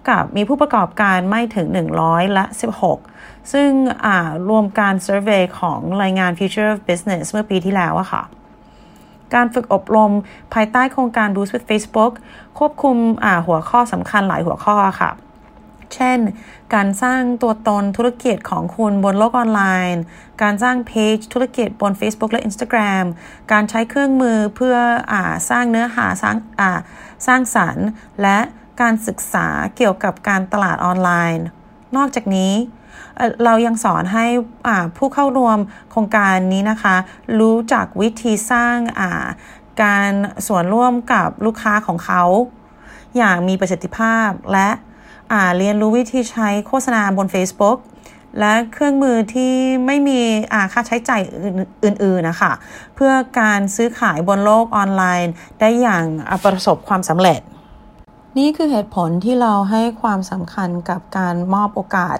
กับมีผู้ประกอบการไม่ถึง 100ละ16 ซึ่งรวมการ survey ของรายงาน Future of Business เมื่อปีที่แล้วอะค่ะ การฝึกอบรมภายใต้โครงการ Boost with Facebook ควบคุมหัวข้อสำคัญหลายหัวข้อค่ะ เช่น การสร้างตัวตนธุรกิจของคุณบนโลกออนไลน์ การสร้างเพจธุรกิจบน Facebook และ Instagram การใช้เครื่องมือเพื่ออสร้างเนื้อหาสร้างสร้างสรรค์ และการศึกษาเกี่ยวกับการตลาดออนไลน์ นอกจากนี้เรายังสอนให้ผู้เข้าร่วมโครงการนี้นะคะ รู้จักวิธีสร้างการส่วนร่วมกับลูกค้าของเขา อย่างมีประสิทธิภาพและ เรียนรู้วิธีใช้โฆษณาบน Facebook และเครื่องมือที่ไม่มีค่าใช้จ่ายอื่นๆนะคะเพื่อการซื้อขายบนโลกออนไลน์ได้อย่างประสบความสำเร็จ นี่คือเหตุผลที่เราให้ความสำคัญกับการมอบโอกาส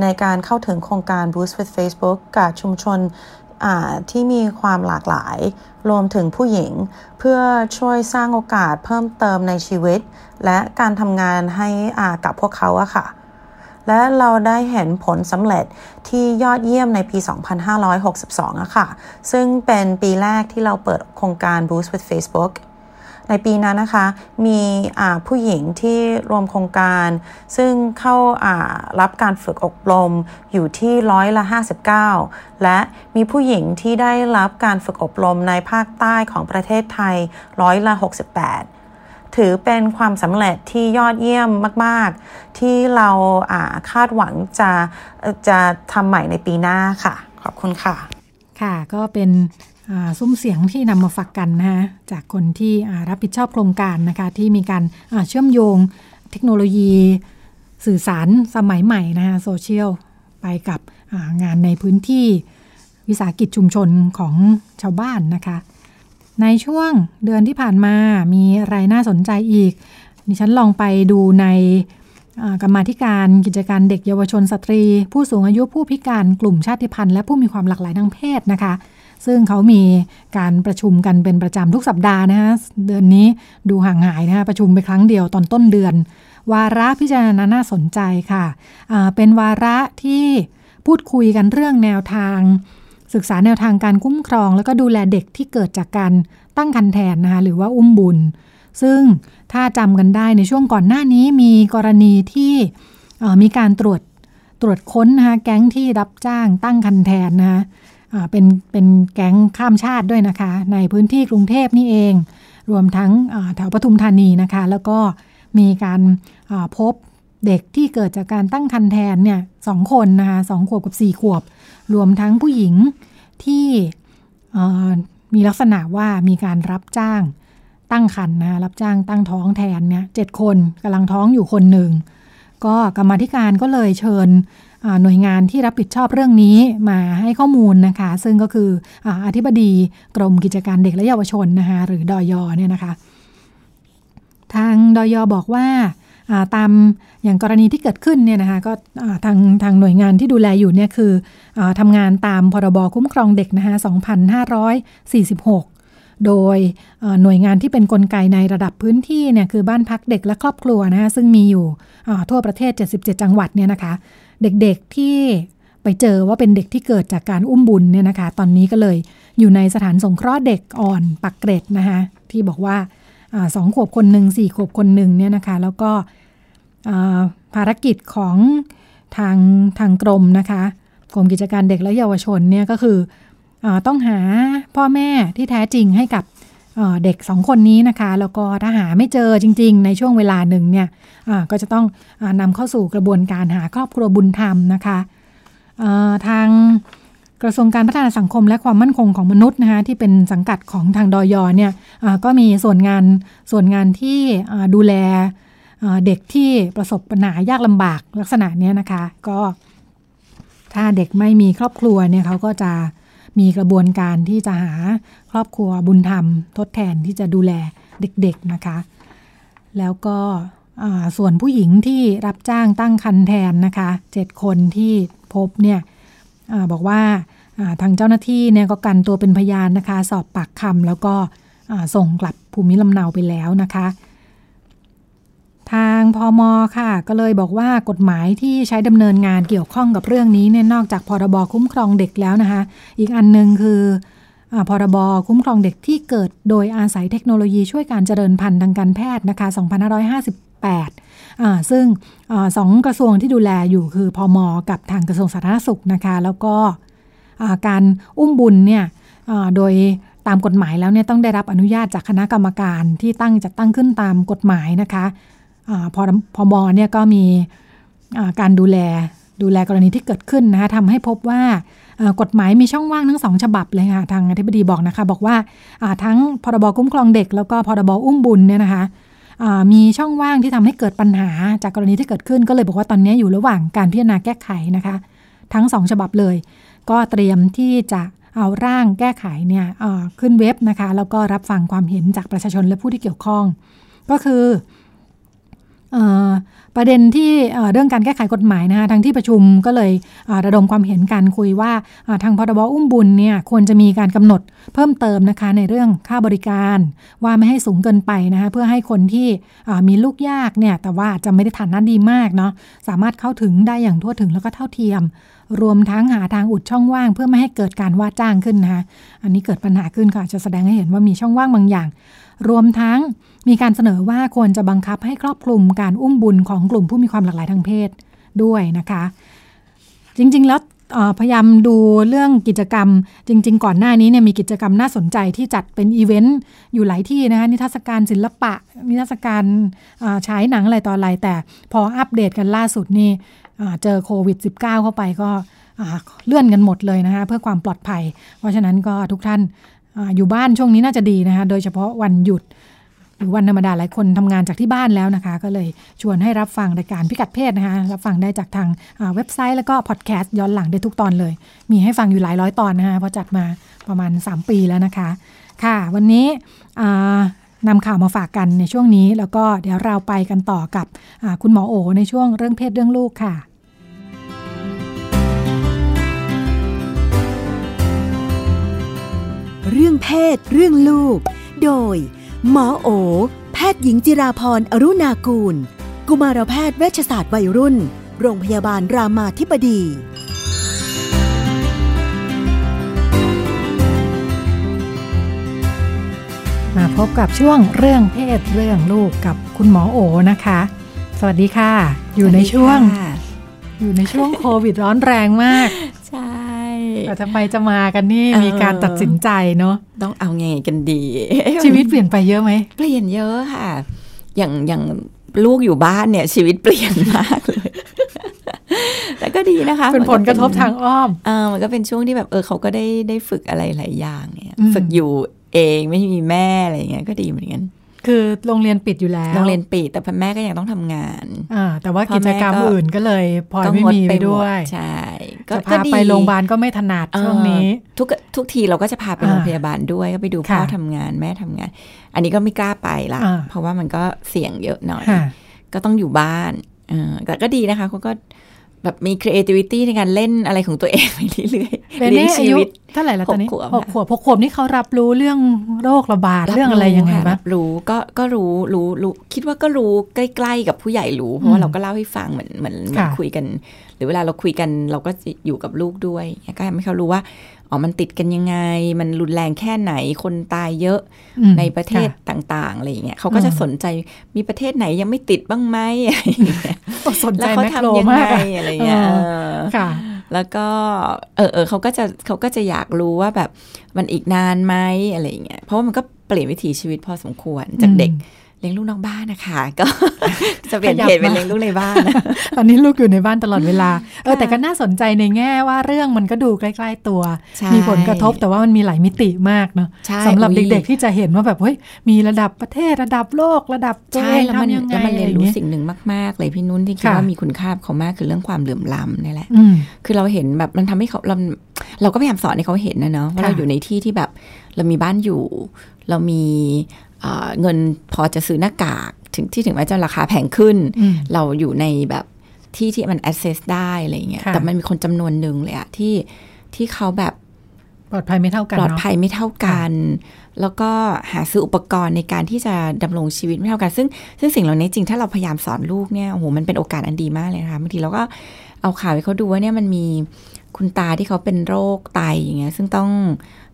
ในการเข้าถึงโครงการ Boost with Facebook กับชุมชนที่มีความหลากหลาย รวมถึงผู้หญิง เพื่อช่วยสร้างโอกาสเพิ่มเติมในชีวิต และการทำงานให้กับพวกเขาอะค่ะ และเราได้เห็นผลสำเร็จที่ยอดเยี่ยมในปี 2562อะค่ะ ซึ่งเป็นปีแรกที่เราเปิดโครงการ Boost with Facebook ในปีนั้นนะคะ มีผู้หญิงที่รวมโครงการ ซึ่งเข้ารับการฝึกอบรมอยู่ที่ร้อยละ 59 และมีผู้หญิงที่ได้รับการฝึกอบรมในภาคใต้ของประเทศไทยร้อยละ 68ถือเป็นความสำเร็จที่ยอดเยี่ยมมาก ๆ ที่เราคาดหวังจะจะทำใหม่ในปีหน้าค่ะ ขอบคุณค่ะ ค่ะ ก็เป็น ซุ้มเสียงที่นำมาฝากกันนะคะจากคนที่รับผิดชอบโครงการนะคะที่มีการเชื่อมโยงเทคโนโลยีสื่อสารสมัยใหม่นะคะโซเชียลไปกับงานในพื้นที่วิสาหกิจชุมชนของชาวบ้านนะคะ ในช่วงเดือนที่ผ่านมามีอะไรน่าสนใจอีกดิฉันลองไปดูในกรรมาธิการกิจการเด็กเยาวชนสตรี ผู้สูงอายุผู้พิการกลุ่มชาติพันธุ์และผู้มีความหลากหลายทางเพศนะคะ ซึ่งเขามีการประชุมกันเป็นประจำทุกสัปดาห์นะคะเดือนนี้ดูห่างหายนะคะประชุมไปครั้งเดียวตอนต้นเดือน วาระพิจารณาน่าสนใจค่ะเป็นวาระที่พูดคุยกันเรื่องแนวทาง ศึกษาแนวทางการคุ้มครอง แล้วก็ดูแลเด็กที่เกิดจากการตั้งคันแทนนะคะหรือว่าอุ้มบุญ ซึ่งถ้าจำกันได้ในช่วงก่อนหน้านี้มีกรณีที่มีการตรวจตรวจค้นนะคะแก๊งที่รับจ้างตั้งคันแทนนะคะ เป็นเป็นแก๊งข้ามชาติด้วยนะคะ ในพื้นที่กรุงเทพนี่เอง รวมทั้งแถวปทุมธานีนะคะ แล้วก็มีการพบเด็กที่เกิดจากการตั้งครรภ์แทนเนี่ยสองคนนะคะสองขวบกับสี่ขวบ รวมทั้งผู้หญิงที่มีลักษณะว่ามีการรับจ้างตั้งครรภ์นะรับจ้างตั้งท้องแทนเนี่ยเจ็ดคนกำลังท้องอยู่คนหนึ่ง ก็กรรมธิการก็เลยเชิญ หน่วยงานที่รับผิดชอบเรื่องนี้มาให้ข้อมูลนะคะ ซึ่งก็คืออธิบดีกรมกิจการเด็กและเยาวชนนะคะหรือดอยเนี่ยนะคะ ทางดอยบอกว่าตามอย่างกรณีที่เกิดขึ้นเนี่ยนะคะก็ทางทางหน่วยงานที่ดูแลอยู่เนี่ยคืออทำงานตามพรบคุ้มครองเด็กนะคะ2546 โดยหน่วยงานที่เป็นนกลไกในระดับพื้นที่เนี่ยคือบ้านพักเด็กและครอบครัวนะคะซึ่งมีอยู่ทั่วประเทศ 77 จังหวัดเนี่ยนะคะ เด็กๆที่ไปเจอว่าเป็นเด็กที่เกิดจากการอุ้มบุญเนี่ยนะคะ ตอนนี้ก็เลยอยู่ในสถานสงเคราะห์เด็กอ่อนปักเกร็ดนะคะที่บอกว่าสองขวบคนหนึ่งสี่ขวบคนหนึ่งเนี่ยนะคะ แล้วก็ภารกิจของทางทางกรมนะคะกรมกิจการเด็กและเยาวชนเนี่ยก็คืออต้องหาพ่อแม่ที่แท้จริงให้กับ เด็กสองคนนี้นะคะ แล้วก็ถ้าหาไม่เจอจริง ๆ ในช่วงเวลาหนึ่งเนี่ยก็จะต้องอนำเข้าสู่กระบวนการหาครอบครัวบุญธรรมนะคะทางกระทรวงการพัฒนาสังคมและความมั่นคงของมนุษย์นะคะที่เป็นสังกัดของทางดอยเนี่ยก็มีส่วนงานส่วนงานที่ดูแลเด็กที่ประสบปัญหายากลำบากลักษณะนี้นะคะ ก็ถ้าเด็กไม่มีครอบครัวเนี่ยเขาก็จะ มีกระบวนการที่จะหาครอบครัวบุญธรรม ทดแทนที่จะดูแลเด็กๆนะคะ แล้วก็ส่วนผู้หญิงที่รับจ้างตั้งคันแทนนะคะเจ็ดคนที่พบเนี่ยอบอกว่าทางเจ้าหน้าที่เนี่ยก็กันตัวเป็นพยานนะคะ สอบปากคำแล้วก็ส่งกลับภูมิลำเนาไปแล้วนะคะ ทางพอมอค่ะ ก็เลยบอกว่ากฎหมายที่ใช้ดำเนินงานเกี่ยวข้องกับเรื่องนี้เนี่ยนอกจากพรบคุ้มครองเด็กแล้วนะคะ อีกอันนึงคือพรบคุ้มครองเด็กที่เกิดโดยอาศัยเทคโนโลยีช่วยการเจริญพันธุ์ทางการแพทย์นะคะ 2558 ซึ่งอสองกระทรวงที่ดูแลอยู่คือพอมอกับทางกระทรวงสาธารณสุขนะคะ แล้วก็การอุ้มบุญเนี่ยโดยตามกฎหมายแล้วเนี่ยต้องได้รับอนุญาตจากคณะกรรมการที่ตั้งจัดตั้งขึ้นตามกฎหมายนะคะ พอพอมอเนี่ยก็มีการดูแลดูแลกรณีที่เกิดขึ้นนะคะทำให้พบว่ากฎหมายมีช่องว่างทั้งสองฉบับเลยค่ะ ทางอธิบดีบอกนะคะ บอกว่าทั้งพรบคุ้มครองเด็ก แล้วก็พรบอุ้มบุญเนี่ยนะคะมีช่องว่างที่ทำให้เกิดปัญหาจากกรณีที่เกิดขึ้น ก็เลยบอกว่าตอนนี้อยู่ระหว่างการพิจารณาแก้ไขนะคะ ทั้งสองฉบับเลย ก็เตรียมที่จะเอาร่างแก้ไขเนี่ยขึ้นเว็บนะคะ แล้วก็รับฟังความเห็นจากประชาชนและผู้ที่เกี่ยวข้อง ก็คือ ประเด็นที่เรื่องการแก้ไขกฎหมายนะคะทางที่ประชุมก็เลยระดมความเห็นการคุยว่าทางพรบอุ้มบุญเนี่ยควรจะมีการกำหนดเพิ่มเติมนะคะในเรื่องค่าบริการ ว่าไม่ให้สูงเกินไปนะคะเพื่อให้คนที่มีลูกยากเนี่ยแต่ว่าจะไม่ได้ฐานะดีมากเนาะสามารถเข้าถึงได้อย่างทั่วถึงแล้วก็เท่าเทียม รวมทั้งหาทางอุดช่องว่าง เพื่อไม่ให้เกิดการว่าจ้างขึ้นนะคะอันนี้เกิดปัญหาขึ้นค่ะจะแสดงให้เห็นว่ามีช่องว่างบางอย่าง รวมทั้ง มีการเสนอว่าควรจะบังคับให้ครอบคลุมการอุ้มบุญของกลุ่มผู้มีความหลากหลายทางเพศด้วยนะคะ จริง ๆ แล้วพยายามดูเรื่องกิจกรรม จริง ๆ ก่อนหน้านี้เนี่ยมีกิจกรรมน่าสนใจที่จัดเป็นอีเวนต์อยู่หลายที่นะคะนิทรรศการศิลปะ นิทรรศการฉายหนังอะไรต่ออะไร แต่พออัปเดตกันล่าสุดนี่เจอโควิด -19 เข้าไปก็เลื่อนกันหมดเลยนะคะเพื่อความปลอดภัย เพราะฉะนั้นก็ทุกท่านอยู่บ้านช่วงนี้น่าจะดีนะคะโดยเฉพาะวันหยุด รือวันธรรมดาหลายคนทำงานจากที่บ้านแล้วนะคะ ก็เลยชวนให้รับฟังรายการพิกัดเพศนะคะรับฟังได้จากทางเว็บไซต์แล้วก็พอดแคสต์ย้อนหลังได้ทุกตอนเลย มีให้ฟังอยู่หลายร้อยตอนนะคะเพราะจัดมาประมาณ 3 ปีแล้วนะคะ ค่ะ วันนี้นำข่าวมาฝากกันในช่วงนี้ แล้วก็เดี๋ยวเราไปกันต่อกับคุณหมอโอในช่วงเรื่องเพศเรื่องลูกค่ะเรื่องเพศ เรื่องลูก โดย หมอโอ แพทย์หญิงจิราพรอรุณากูล กุมารแพทย์เวชศาสตร์วัยรุ่น โรงพยาบาลรามาธิบดี มาพบกับช่วงเรื่องเพศเรื่องลูกกับคุณหมอโอนะคะ สวัสดีค่ะ อยู่ในช่วง อยู่ในช่วงโควิดร้อนแรงมาก ใช่แต่ทำไมจะมากันนี่มีการตัดสินใจเนาะต้องเอาไงกันดี ชีวิตเปลี่ยนไปเยอะไหมเปลี่ยนเยอะค่ะ อย่างอย่างลูกอยู่บ้านเนี่ย ชีวิตเปลี่ยนมากเลย แต่ก็ดีนะคะ เป็นผลกระทบทางอ้อมเออมันก็เป็นช่วงที่แบบเออเขาก็ได้ได้ฝึกอะไรหลายอย่างเนี่ยอืมฝึกอยู่เองไม่มีแม่อะไรเงี้ยก็ดีเหมือนกัน คือโรงเรียนปิดอยู่แล้วโรงเรียนปิดแต่พ่อแม่ก็ยังต้องทำงานอ่าแต่ว่าพ่อกิจกรรมแม่ก็อื่นก็เลยพลอยก็ไม่งดมีไปไปหมด้วยใช่ก็จะก็พาดีไปโรงพยาบาลก็ไม่ถนัดช่วงนี้เออทุกทุกทีเราก็จะพาไปอ่าโรงพยาบาลด้วยก็ไปดูพ่อค่ะทำงานแม่ทำงาน อันนี้ก็ไม่กล้าไปละอ่าเพราะว่ามันก็เสี่ยงเยอะหน่อยค่ะก็ต้องอยู่บ้านเออแต่ก็ดีนะคะเขาก็ แบบมี creativity ในการเล่นอะไรของตัวเองไปเรื่อยๆเป็นเลี้ยนี่งอาชียุวิตเท่าไหร่แล้วตอนนี้หกขวบหกขวบหกขวบนี่เขารับรู้เรื่องโรคระบาดเรื่องอะไรยังไงค่ะบ้างรับรู้ก็ก็รู้รู้รู้คิดว่าก็รู้ใกล้ๆกับผู้ใหญ่รู้ เพราะว่าเราก็เล่าให้ฟังเหมือนเหมือนเหมือนค่ะคุยกัน หรือเวลาเราคุยกันเราก็จะอยู่กับลูกด้วยก็ทำให้เขารู้ว่า อ๋อมันติดกันยังไง มันรุนแรงแค่ไหนคนตายเยอะอืมในประเทศค่ต่างๆอะไรอย่างเงี้ยเขาก็จะอืมสนใจมีประเทศไหนยังไม่ติดบ้างไหมอะไรอย่างเงี้ยโอ้สนใจแล้วเขาแมคโครทำยังมากไงอะอะไรเงี้ยเออเออค่ะแล้วก็เออเออเขาก็จะเขาก็จะอยากรู้ว่าแบบมันอีกนานไหมอะไรอย่างเงี้ยเพราะว่ามันก็เปลี่ยนวิถีชีวิตพอสมควรจากเด็ก เลี้ยงลูกนอกบ้านนะคะก็จะเปลี่ยนขยับเพจเป็นมาเลี้ยงลูกในบ้านนะตอนนี้ลูกอยู่ในบ้านตลอดเวลาเออแต่ก็น่าสนใจในแง่ว่าเรื่องมันก็ดูใกล้ ๆ ตัวใช่มีผลกระทบแต่ว่ามันมีหลายมิติมากเนาะใช่สำหรับอุ๊ยเด็กๆที่จะเห็นว่าแบบเฮ้ยมีระดับประเทศระดับโลกระดับตัวใช่เองแล้วมันทำยังไงแล้วมันเรียนอะไรรู้เงี้ยสิ่งหนึ่งมาก ๆ เลยพี่นุ่นที่คิดค่ะว่ามีคุณค่ากับเขามากคือเรื่องความเหลื่อมล้ำนี่แหละอืมคือเราเห็นแบบมันทำให้เขาเราเราก็พยายามสอนให้เขาเห็นนะเนาะว่าค่ะเราอยู่ในที่ที่แบบเรามีบ้านอยู่ เรามี เอ่อเงินพอจะซื้อหน้ากากถึงที่ถึงแม้จะราคาแพงขึ้นอืมเราอยู่ในแบบที่ที่มัน access ได้อะไรเงี้ยค่ะแต่มันมีคนจำนวนหนึ่งเลยอะที่ที่เขาแบบปลอดภัยไม่เท่ากัน ปลอดเนาะภัยไม่เท่ากัน แล้วก็หาซื้ออุปกรณ์ในการที่จะดำรงชีวิตไม่เท่ากัน ซึ่งซึ่งสิ่งเหล่านี้จริงถ้าเราพยายามสอนลูกเนี่ยโอ้โหมันเป็นโอกาสอันดีมากเลยนะคะบางทีเราก็เอาข่าวให้เขาดูว่าเนี่ยมันมี คุณตาที่เขาเป็นโรคไตอย่างเงี้ยซึ่งต้อง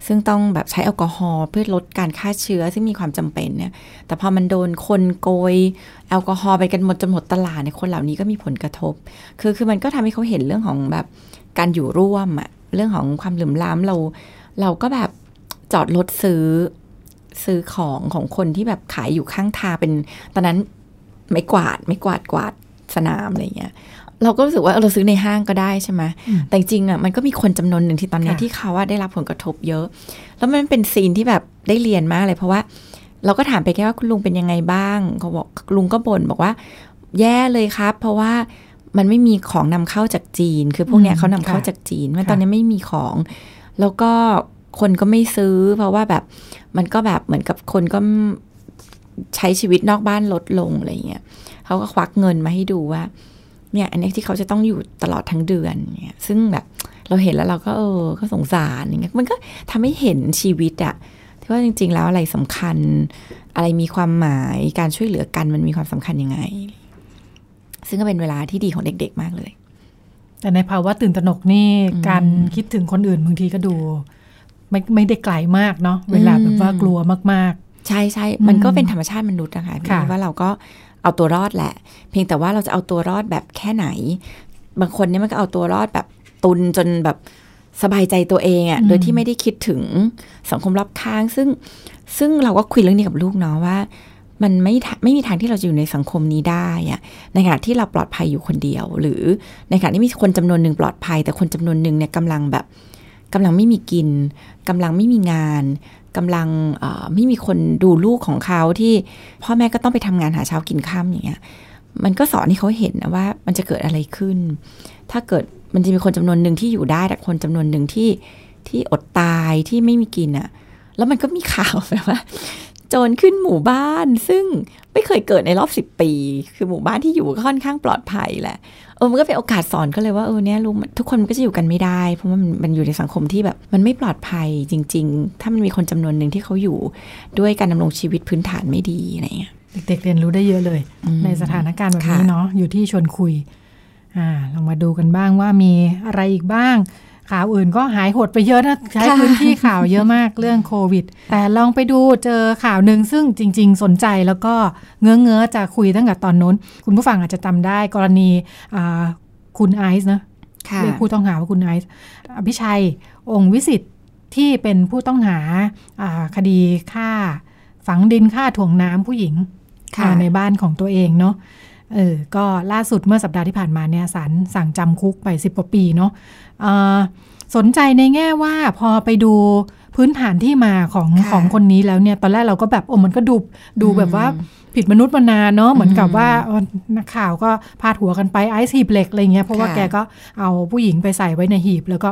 ซึ่งต้องแบบใช้แอลกอฮอล์เพื่อลดการฆ่าเชื้อซึ่งมีความจำเป็นเนี่ย แต่พอมันโดนคนโกยแอลกอฮอล์ไปกันหมดจนหมดตลาดเนี่ยคนเหล่านี้ก็มีผลกระทบ คือคือมันก็ทำให้เขาเห็นเรื่องของแบบการอยู่ร่วมอะเรื่องของความหลื่มล้ำเรา เราก็แบบจอดรถซื้อซื้อของของคนที่แบบขายอยู่ข้างทางเป็น ตอนนั้นไม่กวาดไม่กวาดกวาดสนามอะไรเงี้ย เราก็รู้สึกว่าเราซื้อในห้างก็ได้ใช่ไหมอืมแต่จริงๆอะมันก็มีคนจำนวนหนึ่งที่ตอนเนี้ยค่ะที่เขาว่าได้รับผลกระทบเยอะ แล้วมันเป็นซีนที่แบบได้เรียนมากเลยเพราะว่า เราก็ถามไปแค่ว่าคุณลุงเป็นยังไงบ้างเขาบอกลุงก็บ่นบอกว่า แย่เลยครับ เพราะว่ามันไม่มีของนำเข้าจากจีน คือพวกเนี้ยอืมเขานำเข้าค่ะจากจีนมันค่ะตอนนี้ไม่มีของ แล้วก็คนก็ไม่ซื้อ เพราะว่าแบบมันก็แบบเหมือนกับคนก็ใช้ชีวิตนอกบ้านลดลงอะไรเงี้ยเขาก็ควักเงินมาให้ดูว่า เนี่ยอันนี้ที่เขาจะต้องอยู่ตลอดทั้งเดือนเนี่ยซึ่งแบบเราเห็นแล้วเราก็เออก็สงสารอย่างเงี้ยมันก็ทำให้เห็นชีวิตอะที่ว่าจริง ๆ แล้วอะไรสำคัญ อะไรมีความหมายการช่วยเหลือกันมันมีความสำคัญยังไง ซึ่งก็เป็นเวลาที่ดีของเด็ก ๆ มากเลย แต่ในภาวะตื่นตระหนกนี่อืมการคิดถึงคนอื่นบางทีก็ดู ไม่ไม่ได้ไกลมากเนาะเวลาแบบว่ากลัวมากใช่ใช่อืมมันก็เป็นธรรมชาติมนุษย์นะคะพี่ค่ะว่าเราก็ เอาตัวรอดแหละ เพียงแต่ว่าเราจะเอาตัวรอดแบบแค่ไหน บางคนเนี่ยมันก็เอาตัวรอดแบบตุนจนแบบสบายใจตัวเองอะ่ะโดยที่ไม่ได้คิดถึงสังคมรอบข้าง ซึ่งซึ่งเราก็คุยเรื่องนี้กับลูกเนาะว่า มันไม่ทะไม่มีทางที่เราจะอยู่ในสังคมนี้ได้อะในขณะที่เราปลอดภัยอยู่คนเดียว หรือในขณะที่มีคนจำนวนหนึ่งปลอดภัย แต่คนจำนวนหนึ่งเนี่ยกำลังแบบกำลังไม่มีกินกำลังไม่มีงาน กำลังไม่มีคนดูลูกของเขาที่พ่อแม่ก็ต้องไปทำงานหาเช้ากินข้ามอย่างเงี้ยมันก็สอนให้เขาเห็นนะว่ามันจะเกิดอะไรขึ้น ถ้าเกิดมันจะมีคนจำนวนหนึ่งที่อยู่ได้แต่คนจำนวนหนึ่งที่ที่อดตายที่ไม่มีกินอะ่ะแล้วมันก็มีข่าวแบบว่า โจรขึ้นหมู่บ้าน ซึ่งไม่เคยเกิดในรอบสิบปี คือหมู่บ้านที่อยู่ก็ค่อนข้างปลอดภัยแหละเออมันก็เป็นโอกาสสอนก็เลยว่าเออเนี่ยลุงทุกคนมันก็จะอยู่กันไม่ได้ เพราะว่ามันมันอยู่ในสังคมที่แบบ มันไม่ปลอดภัยจริง ๆ ถ้ามันมีคนจำนวนหนึ่งที่เขาอยู่ด้วยการดำรงชีวิตพื้นฐานไม่ดีอะไรเงี้ยๆเด็กๆเรียนรู้ได้เยอะเลยอืมในสถานการณ์แบบนี้ค่ะเนาะอยู่ที่ชวนคุยอ่าลองมาดูกันบ้างว่ามีอะไรอีกบ้าง ข่าวอื่นก็หายหดไปเยอะนะใช้พื้นที่ข่าวเยอะมากเรื่องโควิด แต่ลองไปดูเจอข่าวหนึ่งซึ่งจริง ๆ สนใจแล้วก็เงื้อเงื้อๆจะคุยตั้งแต่ตอนนู้น คุณผู้ฟังอาจจะจำได้กรณีอ่าคุณไอซ์นะค่ะเรียกผู้ต้องหาว่าคุณไอซ์อภิชัยองค์วิสิทธิ์ที่เป็นผู้ต้องหาอ่าคดีฆ่า ฝังดินฆ่าถ่วงน้ำผู้หญิงค่ะอ่าในบ้านของตัวเองเนาะ เออ ก็ล่าสุดเมื่อสัปดาห์ที่ผ่านมาเนี่ยศาลสั่งจำคุกไปสิบกว่าปีเนาะอ่าสนใจในแง่ว่าพอไปดูพื้นฐานที่มาของค่ะของคนนี้แล้วเนี่ย ตอนแรกเราก็แบบโอ้มันก็ดูดูแบบว่าอืมผิดมนุษย์มนาเนาะเหมือนกับอืมว่าเออนักข่าวก็พาดหัวกันไปไอซ์หีบเหล็กอะไรเงี้ยเพราะว่าค่ะแกก็เอาผู้หญิงไปใส่ไว้ในหีบ แล้วก็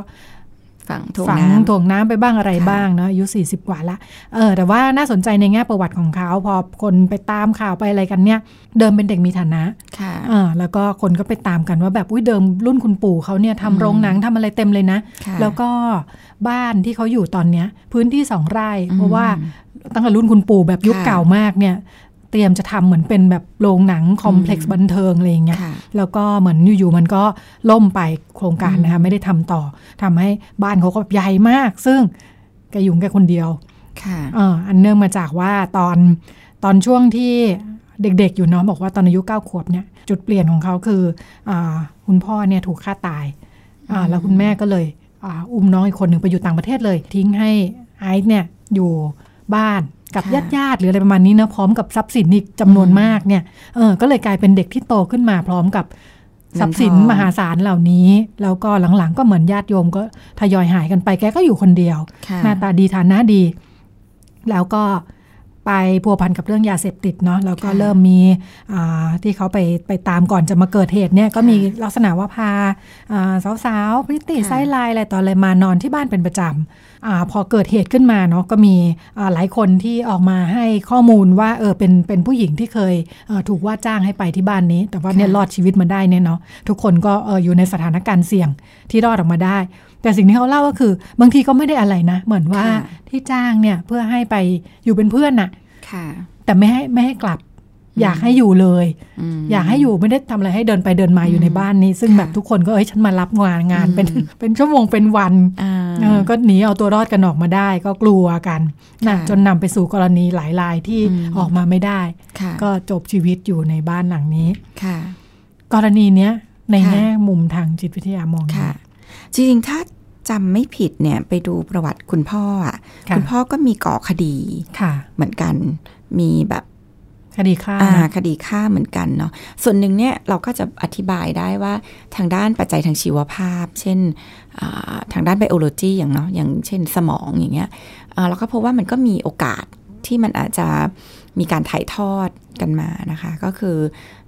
ฝังถ่วงฝังน้ำถ่วงน้ำไปบ้างอะไรค่ะบ้างเนาะอายุ 40 กว่าละเออแต่ว่าน่าสนใจในแง่ประวัติของเขาพอคนไปตามข่าวไปอะไรกันเนี่ยเดิมเป็นเด็กมีฐานะค่ะเออแล้วก็คนก็ไปตามกันว่าแบบอุ้ยเดิมรุ่นคุณปู่เขาเนี่ยทำโรงหนังทำอะไรเต็มเลยนะค่ะแล้วก็บ้านที่เขาอยู่ตอนเนี้ยพื้นที่สองไร่อืมเพราะว่าตั้งแต่รุ่นคุณปู่แบบยุคค่ะเก่ามากเนี่ยเต รียมจะทำเหมือนเป็นแบบโรงหนังคอมเพล็กซ์บันเทิงอะไรอย่างเงี้ยค่ะแล้วก็เหมือนอยู่ๆมันก็ล่มไปโครงการนะคะไม่ได้ทำต่อทำให้บ้านเขาก็แบบใหญ่มาก ซึ่งแกอยู่แกคนเดียวค่ะเอออันเนื่องมาจากว่าตอนตอนช่วงที่เด็กๆอยู่เนาะบอกว่าตอนอายุเก้าขวบเนี่ยจุดเปลี่ยนของเขาคืออาคุณพ่อเนี่ยถูกฆ่าตายอ่าแล้วคุณแม่ก็เลยอ่าอุ้มน้องอีกคนหนึ่งไปอยู่ต่างประเทศเลย ทิ้งให้ไอซ์เนี่ยอยู่บ้าน กับค่ะญาติญาติๆหรืออะไรประมาณนี้นะพร้อมกับทรัพย์สินอีกจำนวนมากเนี่ยเออก็เลยกลายเป็นเด็กที่โตขึ้นมาพร้อมกับทรัพย์สินเงินทองมหาศาลเหล่านี้ แล้วก็หลังๆก็เหมือนญาติโยมก็ทยอยหายกันไปแกก็อยู่คนเดียวค่ะหน้าตาดีฐานะดี แล้วก็ไปพัวพันกับเรื่องยาเสพติดเนาะแล้วก็ค่ะเริ่มมีอ่าที่เขาไปไปตามก่อนจะมาเกิดเหตุเนี่ยก็มีลักษณะว่าพาอ่าสาวๆพริตตี้ค่ะไซด์ไลน์อะไรต่ออะไรมานอนที่บ้านเป็นประจำ อาพอเกิดเหตุขึ้นมาเนาะก็มีอ่าหลายคนที่ออกมาให้ข้อมูลว่าเออเป็นเป็นผู้หญิงที่เคยเอ่อถูกว่าจ้างให้ไปที่บ้านนี้ แต่ว่าเนี่ยรอดชีวิตมาได้เนี่ยเนาะทุกคนก็เอออยู่ในสถานการณ์เสี่ยงที่รอดออกมาได้ แต่สิ่งที่เขาเล่าก็คือบางทีก็ไม่ได้อะไรนะ เหมือนว่าค่ะที่จ้างเนี่ยเพื่อให้ไปอยู่เป็นเพื่อนน่ะค่ะแต่ไม่ให้ไม่ให้กลับ อยากให้อยู่เลยมอยากให้อยู่ไม่ได้ทำอะไรให้เดินไปเดินมาอยู่ในบ้านนี้ ซึ่งค่ะแบบทุกคนก็เอ้ยฉันมารับงานงานอืมเป็นเป็นชั่วโมงเป็นวันอ่าเออก็หนีเอาตัวรอดกันออกมาได้ ก็กลัวกันนะค่ะจนนำไปสู่กรณีหลายรายที่อืมออกมาไม่ได้ค่ะก็จบชีวิตอยู่ในบ้านหลังนี้ค่ะ กรณีเนี้ยในค่ะแง่มุมทางจิตวิทยามองยังไงค่ะ จริงๆถ้าจำไม่ผิดเนี่ยไปดูประวัติคุณพ่ออะค่ะคุณพ่อก็มีก่อคดีค่ะเหมือนกันมีแบบ คดีฆ่าอ่านะคดีฆ่าเหมือนกันเนาะส่วนหนึ่งเนี่ยเราก็จะอธิบายได้ว่าทางด้านปัจจัยทางชีวภาพ เช่นอ่าทางด้านไบโอโลจีอย่างเนาะอย่างเช่นสมองอย่างเงี้ยอ่าเราก็พบว่ามันก็มีโอกาสที่มันอาจจะมีการถ่ายทอดกันมานะคะ ก็คือ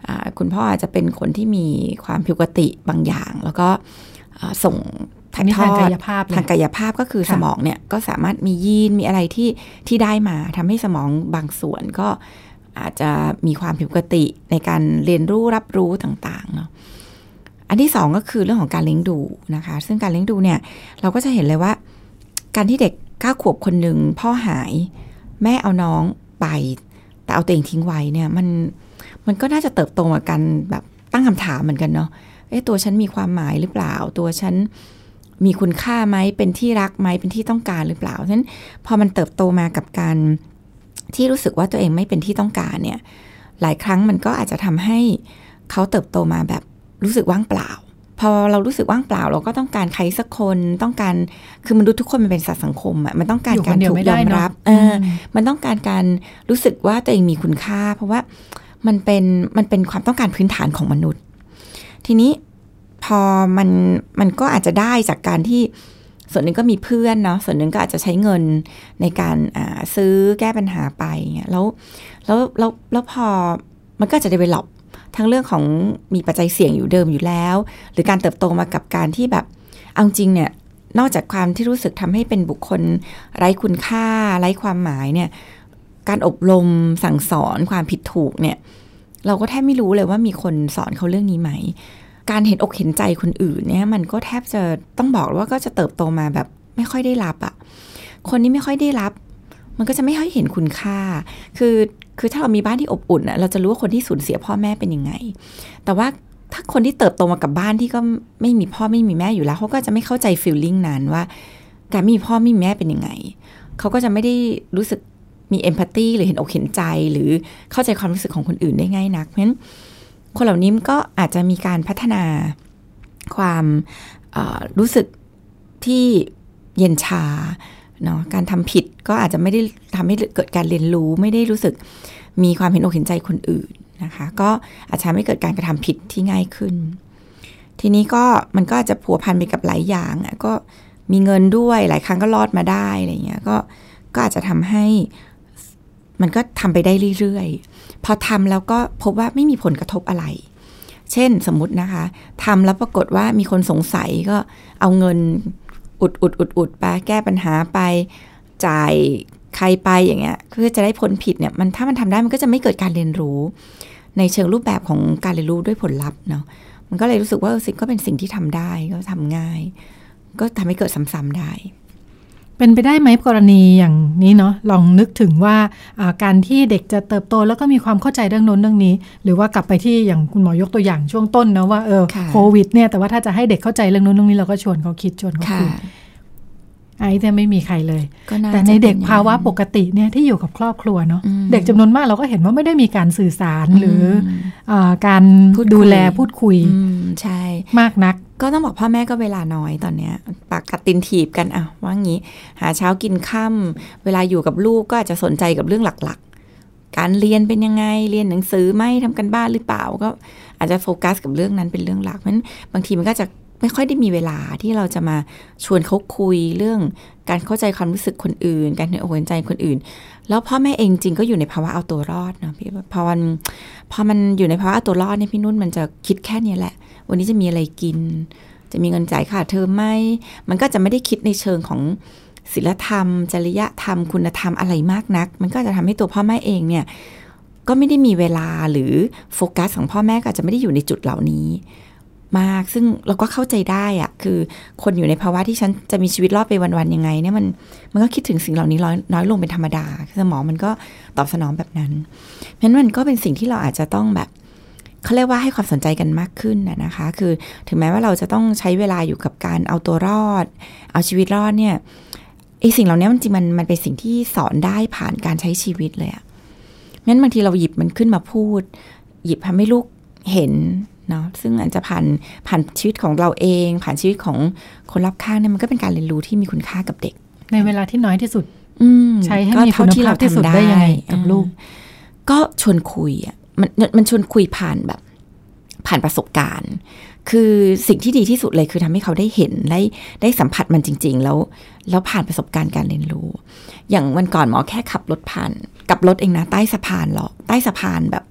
อาคุณพ่ออาจจะเป็นคนที่มีความผิดปกติบางอย่าง แล้วก็อ่าส่งอันนี้ทางกายภาพเลยทางกายภาพก็คือค่ะสมองเนี่ยก็สามารถมียีนมีอะไรที่ที่ได้มาทำให้สมองบางส่วนก็ อาจจะมีความผิดปกติในการเรียนรู้รับรู้ต่างๆเนาะอันที่สองก็คือเรื่องของการเลี้ยงดูนะคะ ซึ่งการเลี้ยงดูเนี่ยเราก็จะเห็นเลยว่า การที่เด็กก้าขวบคนหนึ่งพ่อหาย แม่เอาน้องไป แต่เอาตัวเองทิ้งไว้เนี่ยมันมันก็น่าจะเติบโตมากันแบบตั้งคำถามเหมือนกันเนาะเอ๊ะตัวฉันมีความหมายหรือเปล่า ตัวฉันมีคุณค่าไหมเป็นที่รักไหมเป็นที่ต้องการหรือเปล่าฉะนั้นพอมันเติบโตมากับการ ที่รู้สึกว่าตัวเองไม่เป็นที่ต้องการเนี่ย หลายครั้งมันก็อาจจะทำให้เขาเติบโตมาแบบรู้สึกว่างเปล่า พอเรารู้สึกว่างเปล่า เราก็ต้องการใครสักคนต้องการคือมนุษย์ทุกคนมันเป็นสัตว์สังคมอะมันต้องการอยู่คการนเดียวถูกไม่ยได้อมเนอะรับเอออมมันต้องการการรู้สึกว่าตัวเองมีคุณค่า เพราะว่ามันเป็นมันเป็นความต้องการพื้นฐานของมนุษย์ ทีนี้พอมันมันก็อาจจะได้จากการที่ ส่วนหนึ่งก็มีเพื่อนเนาะส่วนหนึ่งก็อาจจะใช้เงินในการาซื้อแก้ปัญหาไปเงี้ยแล้วแล้วแล้วแล้วพอมันก็จะ develop ทั้งเรื่องของมีปัจจัยเสี่ยงอยู่เดิมอยู่แล้ว หรือการเติบโตมากับการที่แบบเอาจริงเนี่ยนอกจากความที่รู้สึกทำให้เป็นบุคคลไร้คุณค่า ไร้ความหมายเนี่ยการอบรมสั่งสอนความผิดถูกเนี่ย เราก็แทบไม่รู้เลยว่ามีคนสอนเขาเรื่องนี้ไหม การเห็นอกเห็นใจคนอื่นเนี่ยมันก็แทบจะต้องบอกว่าก็จะเติบโตมาแบบไม่ค่อยได้รับอะ่ะคนนี้ไม่ค่อยได้รับ มันก็จะไม่ค่อยเห็นคุณค่า คือคือถ้าเรามีบ้านที่อบอุ่นอะเราจะรู้ว่าคนที่สูญเสียพ่อแม่เป็นยังไง แต่ว่าถ้าคนที่เติบโตมากับบ้านที่ก็ไม่มีพ่อไม่มีแม่อยู่แล้วเขาก็จะไม่เข้าใจฟีลลิ่งนั้นว่า การไม่มีพ่อไม่มีแม่เป็นยังไงเขาก็จะไม่ได้รู้สึกมีเอมพัตตีหรือเห็นอกเห็นใจหรือเข้าใจความรู้สึกของคนอื่นได้ง่ายนักเพราะฉะนั้น คนเหล่านี้ก็อาจจะมีการพัฒนาความรู้สึกที่เย็นชาเนาะการทำผิดก็อาจจะไม่ได้ทำให้เกิดการเรียนรู้ไม่ได้รู้สึกมีความเห็นอกเห็นใจคนอื่นนะคะ ก็อาจจะทำให้เกิดการกระทำผิดที่ง่ายขึ้น ทีนี้ก็มันก็อาจจะผัวพันไปกับหลายอย่างก็มีเงินด้วยหลายครั้งก็รอดมาได้อะไรเงี้ยก็ก็อาจจะทำให้มันก็ทำไปได้เรื่อยๆ อทำแล้วก็พบว่าไม่มีผลกระทบอะไร เช่นสมมตินะคะทำแล้วปรากฏว่ามีคนสงสัยก็เอาเงินอุดอุดอุดอุดไปแก้ปัญหาไปจ่ายใครไปอย่างเงี้ยเพื่อจะได้พ้นผิดเนี่ยมันถ้ามันทำได้มันก็จะไม่เกิดการเรียนรู้ ในเชิงรูปแบบของการเรียนรู้ด้วยผลลัพธ์เนาะมันก็เลยรู้สึกว่าสิ่งก็เป็นสิ่งที่ทำได้ก็ทำง่าย ก็ทำให้เกิดซ้ำๆได้ เป็นไปได้ไหมกรณีอย่างนี้เนาะลองนึกถึงว่าการที่เด็กจะเติบโตแล้วก็มีความเข้าใจเรื่องโน้นเรื่องนี้ หรือว่ากลับไปที่อย่างคุณหมอยกตัวอย่างช่วงต้นนะว่าเออโควิดเนี่ยแต่ว่าถ้าจะให้เด็กเข้าใจเรื่องโน้นเรื่องนี้เราก็ชวนเขาคิดชวนเขาคุย ไอ้เนี่ยไม่มีใครเลย แต่ในเด็กภาวะปกติเนี่ยที่อยู่กับครอบครัวเนาะเด็กจำนวนมากเราก็เห็นว่าไม่ได้มีการสื่อสารหรืออการดูแลพูดคุยใช่มากนัก ก็ต้องบอกพ่อแม่ก็เวลาน้อยตอนเนี้ยปากกัดตินถีบกันอะว่างี้ หาเช้ากินค่ำเวลาอยู่กับลูกก็อาจจะสนใจกับเรื่องหลักๆ การเรียนเป็นยังไงเรียนหนังสือไม่ทำกันบ้านหรือเปล่าก็อาจจะโฟกัสกับเรื่องนั้นเป็นเรื่องหลักเพราะฉะนั้นบางทีมันก็จะ ไม่ค่อยได้มีเวลาที่เราจะมาชวนเขาคุยเรื่องการเข้าใจความรู้สึกคนอื่น การเห็นอกเห็นใจคนอื่น แล้วพ่อแม่เองจริงก็อยู่ในภาวะเอาตัวรอดเนาะพี่พอมันพอมันอยู่ในภาวะเอาตัวรอดเนี่ยพี่นุ่นมันจะคิดแค่นี้แหละ วันนี้จะมีอะไรกิน จะมีเงินจ่ายค่าเทอมไหมมันก็จะไม่ได้คิดในเชิงของศีลธรรม จริยธรรม คุณธรรมอะไรมากนัก มันก็จะทำให้ตัวพ่อแม่เองเนี่ยก็ไม่ได้มีเวลาหรือโฟกัสของพ่อแม่ก็อาจจะไม่ได้อยู่ในจุดเหล่านี้ มาก ซึ่งเราก็เข้าใจได้อะคือคนอยู่ในภาวะที่ฉันจะมีชีวิตรอดไปวันๆยังไงเนี่ยมันมันก็คิดถึงสิ่งเหล่านี้น้อยน้อยลงเป็นธรรมดาสมองมันก็ตอบสนองแบบนั้นเพราะนั้นมันก็เป็นสิ่งที่เราอาจจะต้องแบบเขาเรียกว่าให้ความสนใจกันมากขึ้นนะคะ คือถึงแม้ว่าเราจะต้องใช้เวลาอยู่กับการเอาตัวรอด เอาชีวิตรอดเนี่ยไอสิ่งเหล่านี้มันจริงมันมันเป็นสิ่งที่สอนได้ผ่านการใช้ชีวิตเลยอะงั้นบางทีเราหยิบมันขึ้นมาพูด หยิบทำให้ลูกเห็น เนาะซึ่งอาจจะผ่านผ่านชีวิตของเราเอง ผ่านชีวิตของคนรอบข้างเนี่ยมันก็เป็นการเรียนรู้ที่มีคุณค่ากับเด็ก ในเวลาที่น้อยที่สุดใช้ให้มีคุณภาพที่สุดได้ยังไงกับลูก ก็ชวนคุยอะมันมันชวนคุยผ่านแบบ ผ่านประสบการณ์ คือสิ่งที่ดีที่สุดเลยคือทำให้เขาได้เห็นได้ได้สัมผัสมันจริง ๆ แล้ว แล้วผ่านประสบการณ์การเรียนรู้ อย่างวันก่อนหมอแค่ขับรถผ่าน กับรถเองนะใต้สะพานหรอใต้สะพานแบบ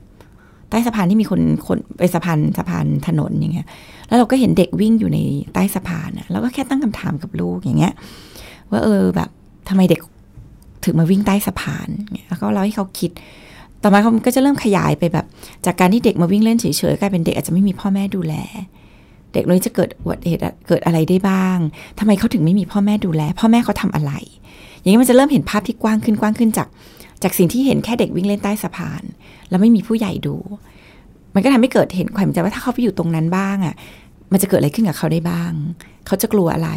ใต้สะพานที่มีคนคนไปสะพานสะพานถนนอย่างเงี้ย แล้วเราก็เห็นเด็กวิ่งอยู่ในใต้สะพานอะเราก็แค่ตั้งคำถามกับลูกอย่างเงี้ย ว่าเออแบบทำไมเด็กถึงมาวิ่งใต้สะพานแล้วก็เราให้เขาคิด ต่อมาเขาก็จะเริ่มขยายไปแบบ จากการที่เด็กมาวิ่งเล่นเฉยๆกลายเป็นเด็กอาจจะไม่มีพ่อแม่ดูแล เด็กนี้จะเกิดอุบัติเหตุเกิดอะไรได้บ้างทำไมเขาถึงไม่มีพ่อแม่ดูแล พ่อแม่เขาทำอะไร อย่างนี้มันจะเริ่มเห็นภาพที่กว้างขึ้นกว้างขึ้นจาก จากสิ่งที่เห็นแค่เด็กวิ่งเล่นใต้สะพาน แล้วไม่มีผู้ใหญ่ดู มันก็ทำให้เกิดเห็นความจำว่าถ้าเขาไปอยู่ตรงนั้นบ้างอะ่ะ มันจะเกิดอะไรขึ้นกับเขาได้บ้าง เขาจะกลัวอะไร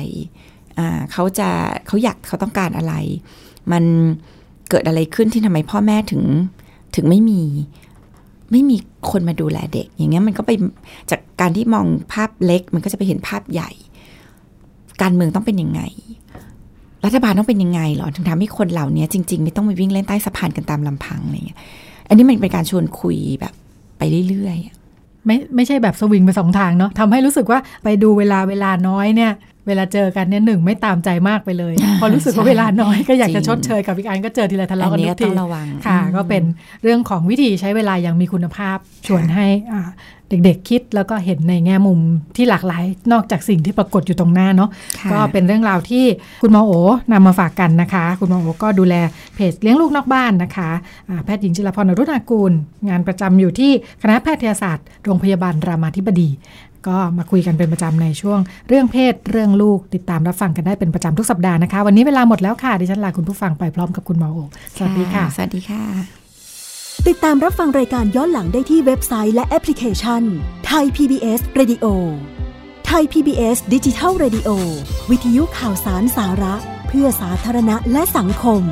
อ่าเขาจะเขาอยากเขาต้องการอะไร มันเกิดอะไรขึ้นที่ทำไมพ่อแม่ถึงถึงไม่มีไม่มีคนมาดูแลเด็ก อย่างเงี้ยมันก็ไปจากการที่มองภาพเล็ก มันก็จะไปเห็นภาพใหญ่ การเมืองต้องเป็นยังไง รัฐบาลต้องเป็นยังไงหรอถึงทำให้คนเหล่านี้จริง ๆ ไม่ต้องไปวิ่งเล่นใต้สะพานกันตามลำพังอะไรเงี้ยอันนี้มันเป็นการชวนคุยแบบไปเรื่อยๆไม่ไม่ใช่แบบสวิงไปสองทางเนาะทำให้รู้สึกว่าไปดูเวลาเวลาน้อยเนี่ย เวลาเจอกันเนี่ยหนึ่งไม่ตามใจมากไปเลย พอรู้สึกว่าเวลาน้อยก็อยากจะชดเชยกับอีกอันก็เจอทีไรทะเลาะกันทุกทีค่ะ ก็เป็นเรื่องของวิธีใช้เวลาอย่างมีคุณภาพชวนให้เด็กๆคิดแล้วก็เห็นในแง่มุมที่หลากหลาย นอกจากสิ่งที่ปรากฏอยู่ตรงหน้าเนาะก็เป็นเรื่องราวที่คุณหมอโอนำมาฝากกันนะคะ คุณหมอโอก็ดูแลเพจเลี้ยงลูกนอกบ้านนะคะแพทย์หญิงจิรพรอรุณากูล งานประจำอยู่ที่คณะแพทยศาสตร์โรงพยาบาลรามาธิบดี ก็มาคุยกันเป็นประจำในช่วงเรื่องเพศเรื่องลูกติดตามรับฟังกันได้เป็นประจำทุกสัปดาห์นะคะ วันนี้เวลาหมดแล้วค่ะ ดิฉันลาคุณผู้ฟังไปพร้อมกับคุณหมอโอสวัสดีค่ะ สวัสดีค่ะ ติดตามรับฟังรายการย้อนหลังได้ที่เว็บไซต์และแอปพลิเคชันไทย PBS Radio ไทย PBS ดิจิทัล Radio วิทยุข่าวสารสาระ เพื่อสาธารณะและสังคม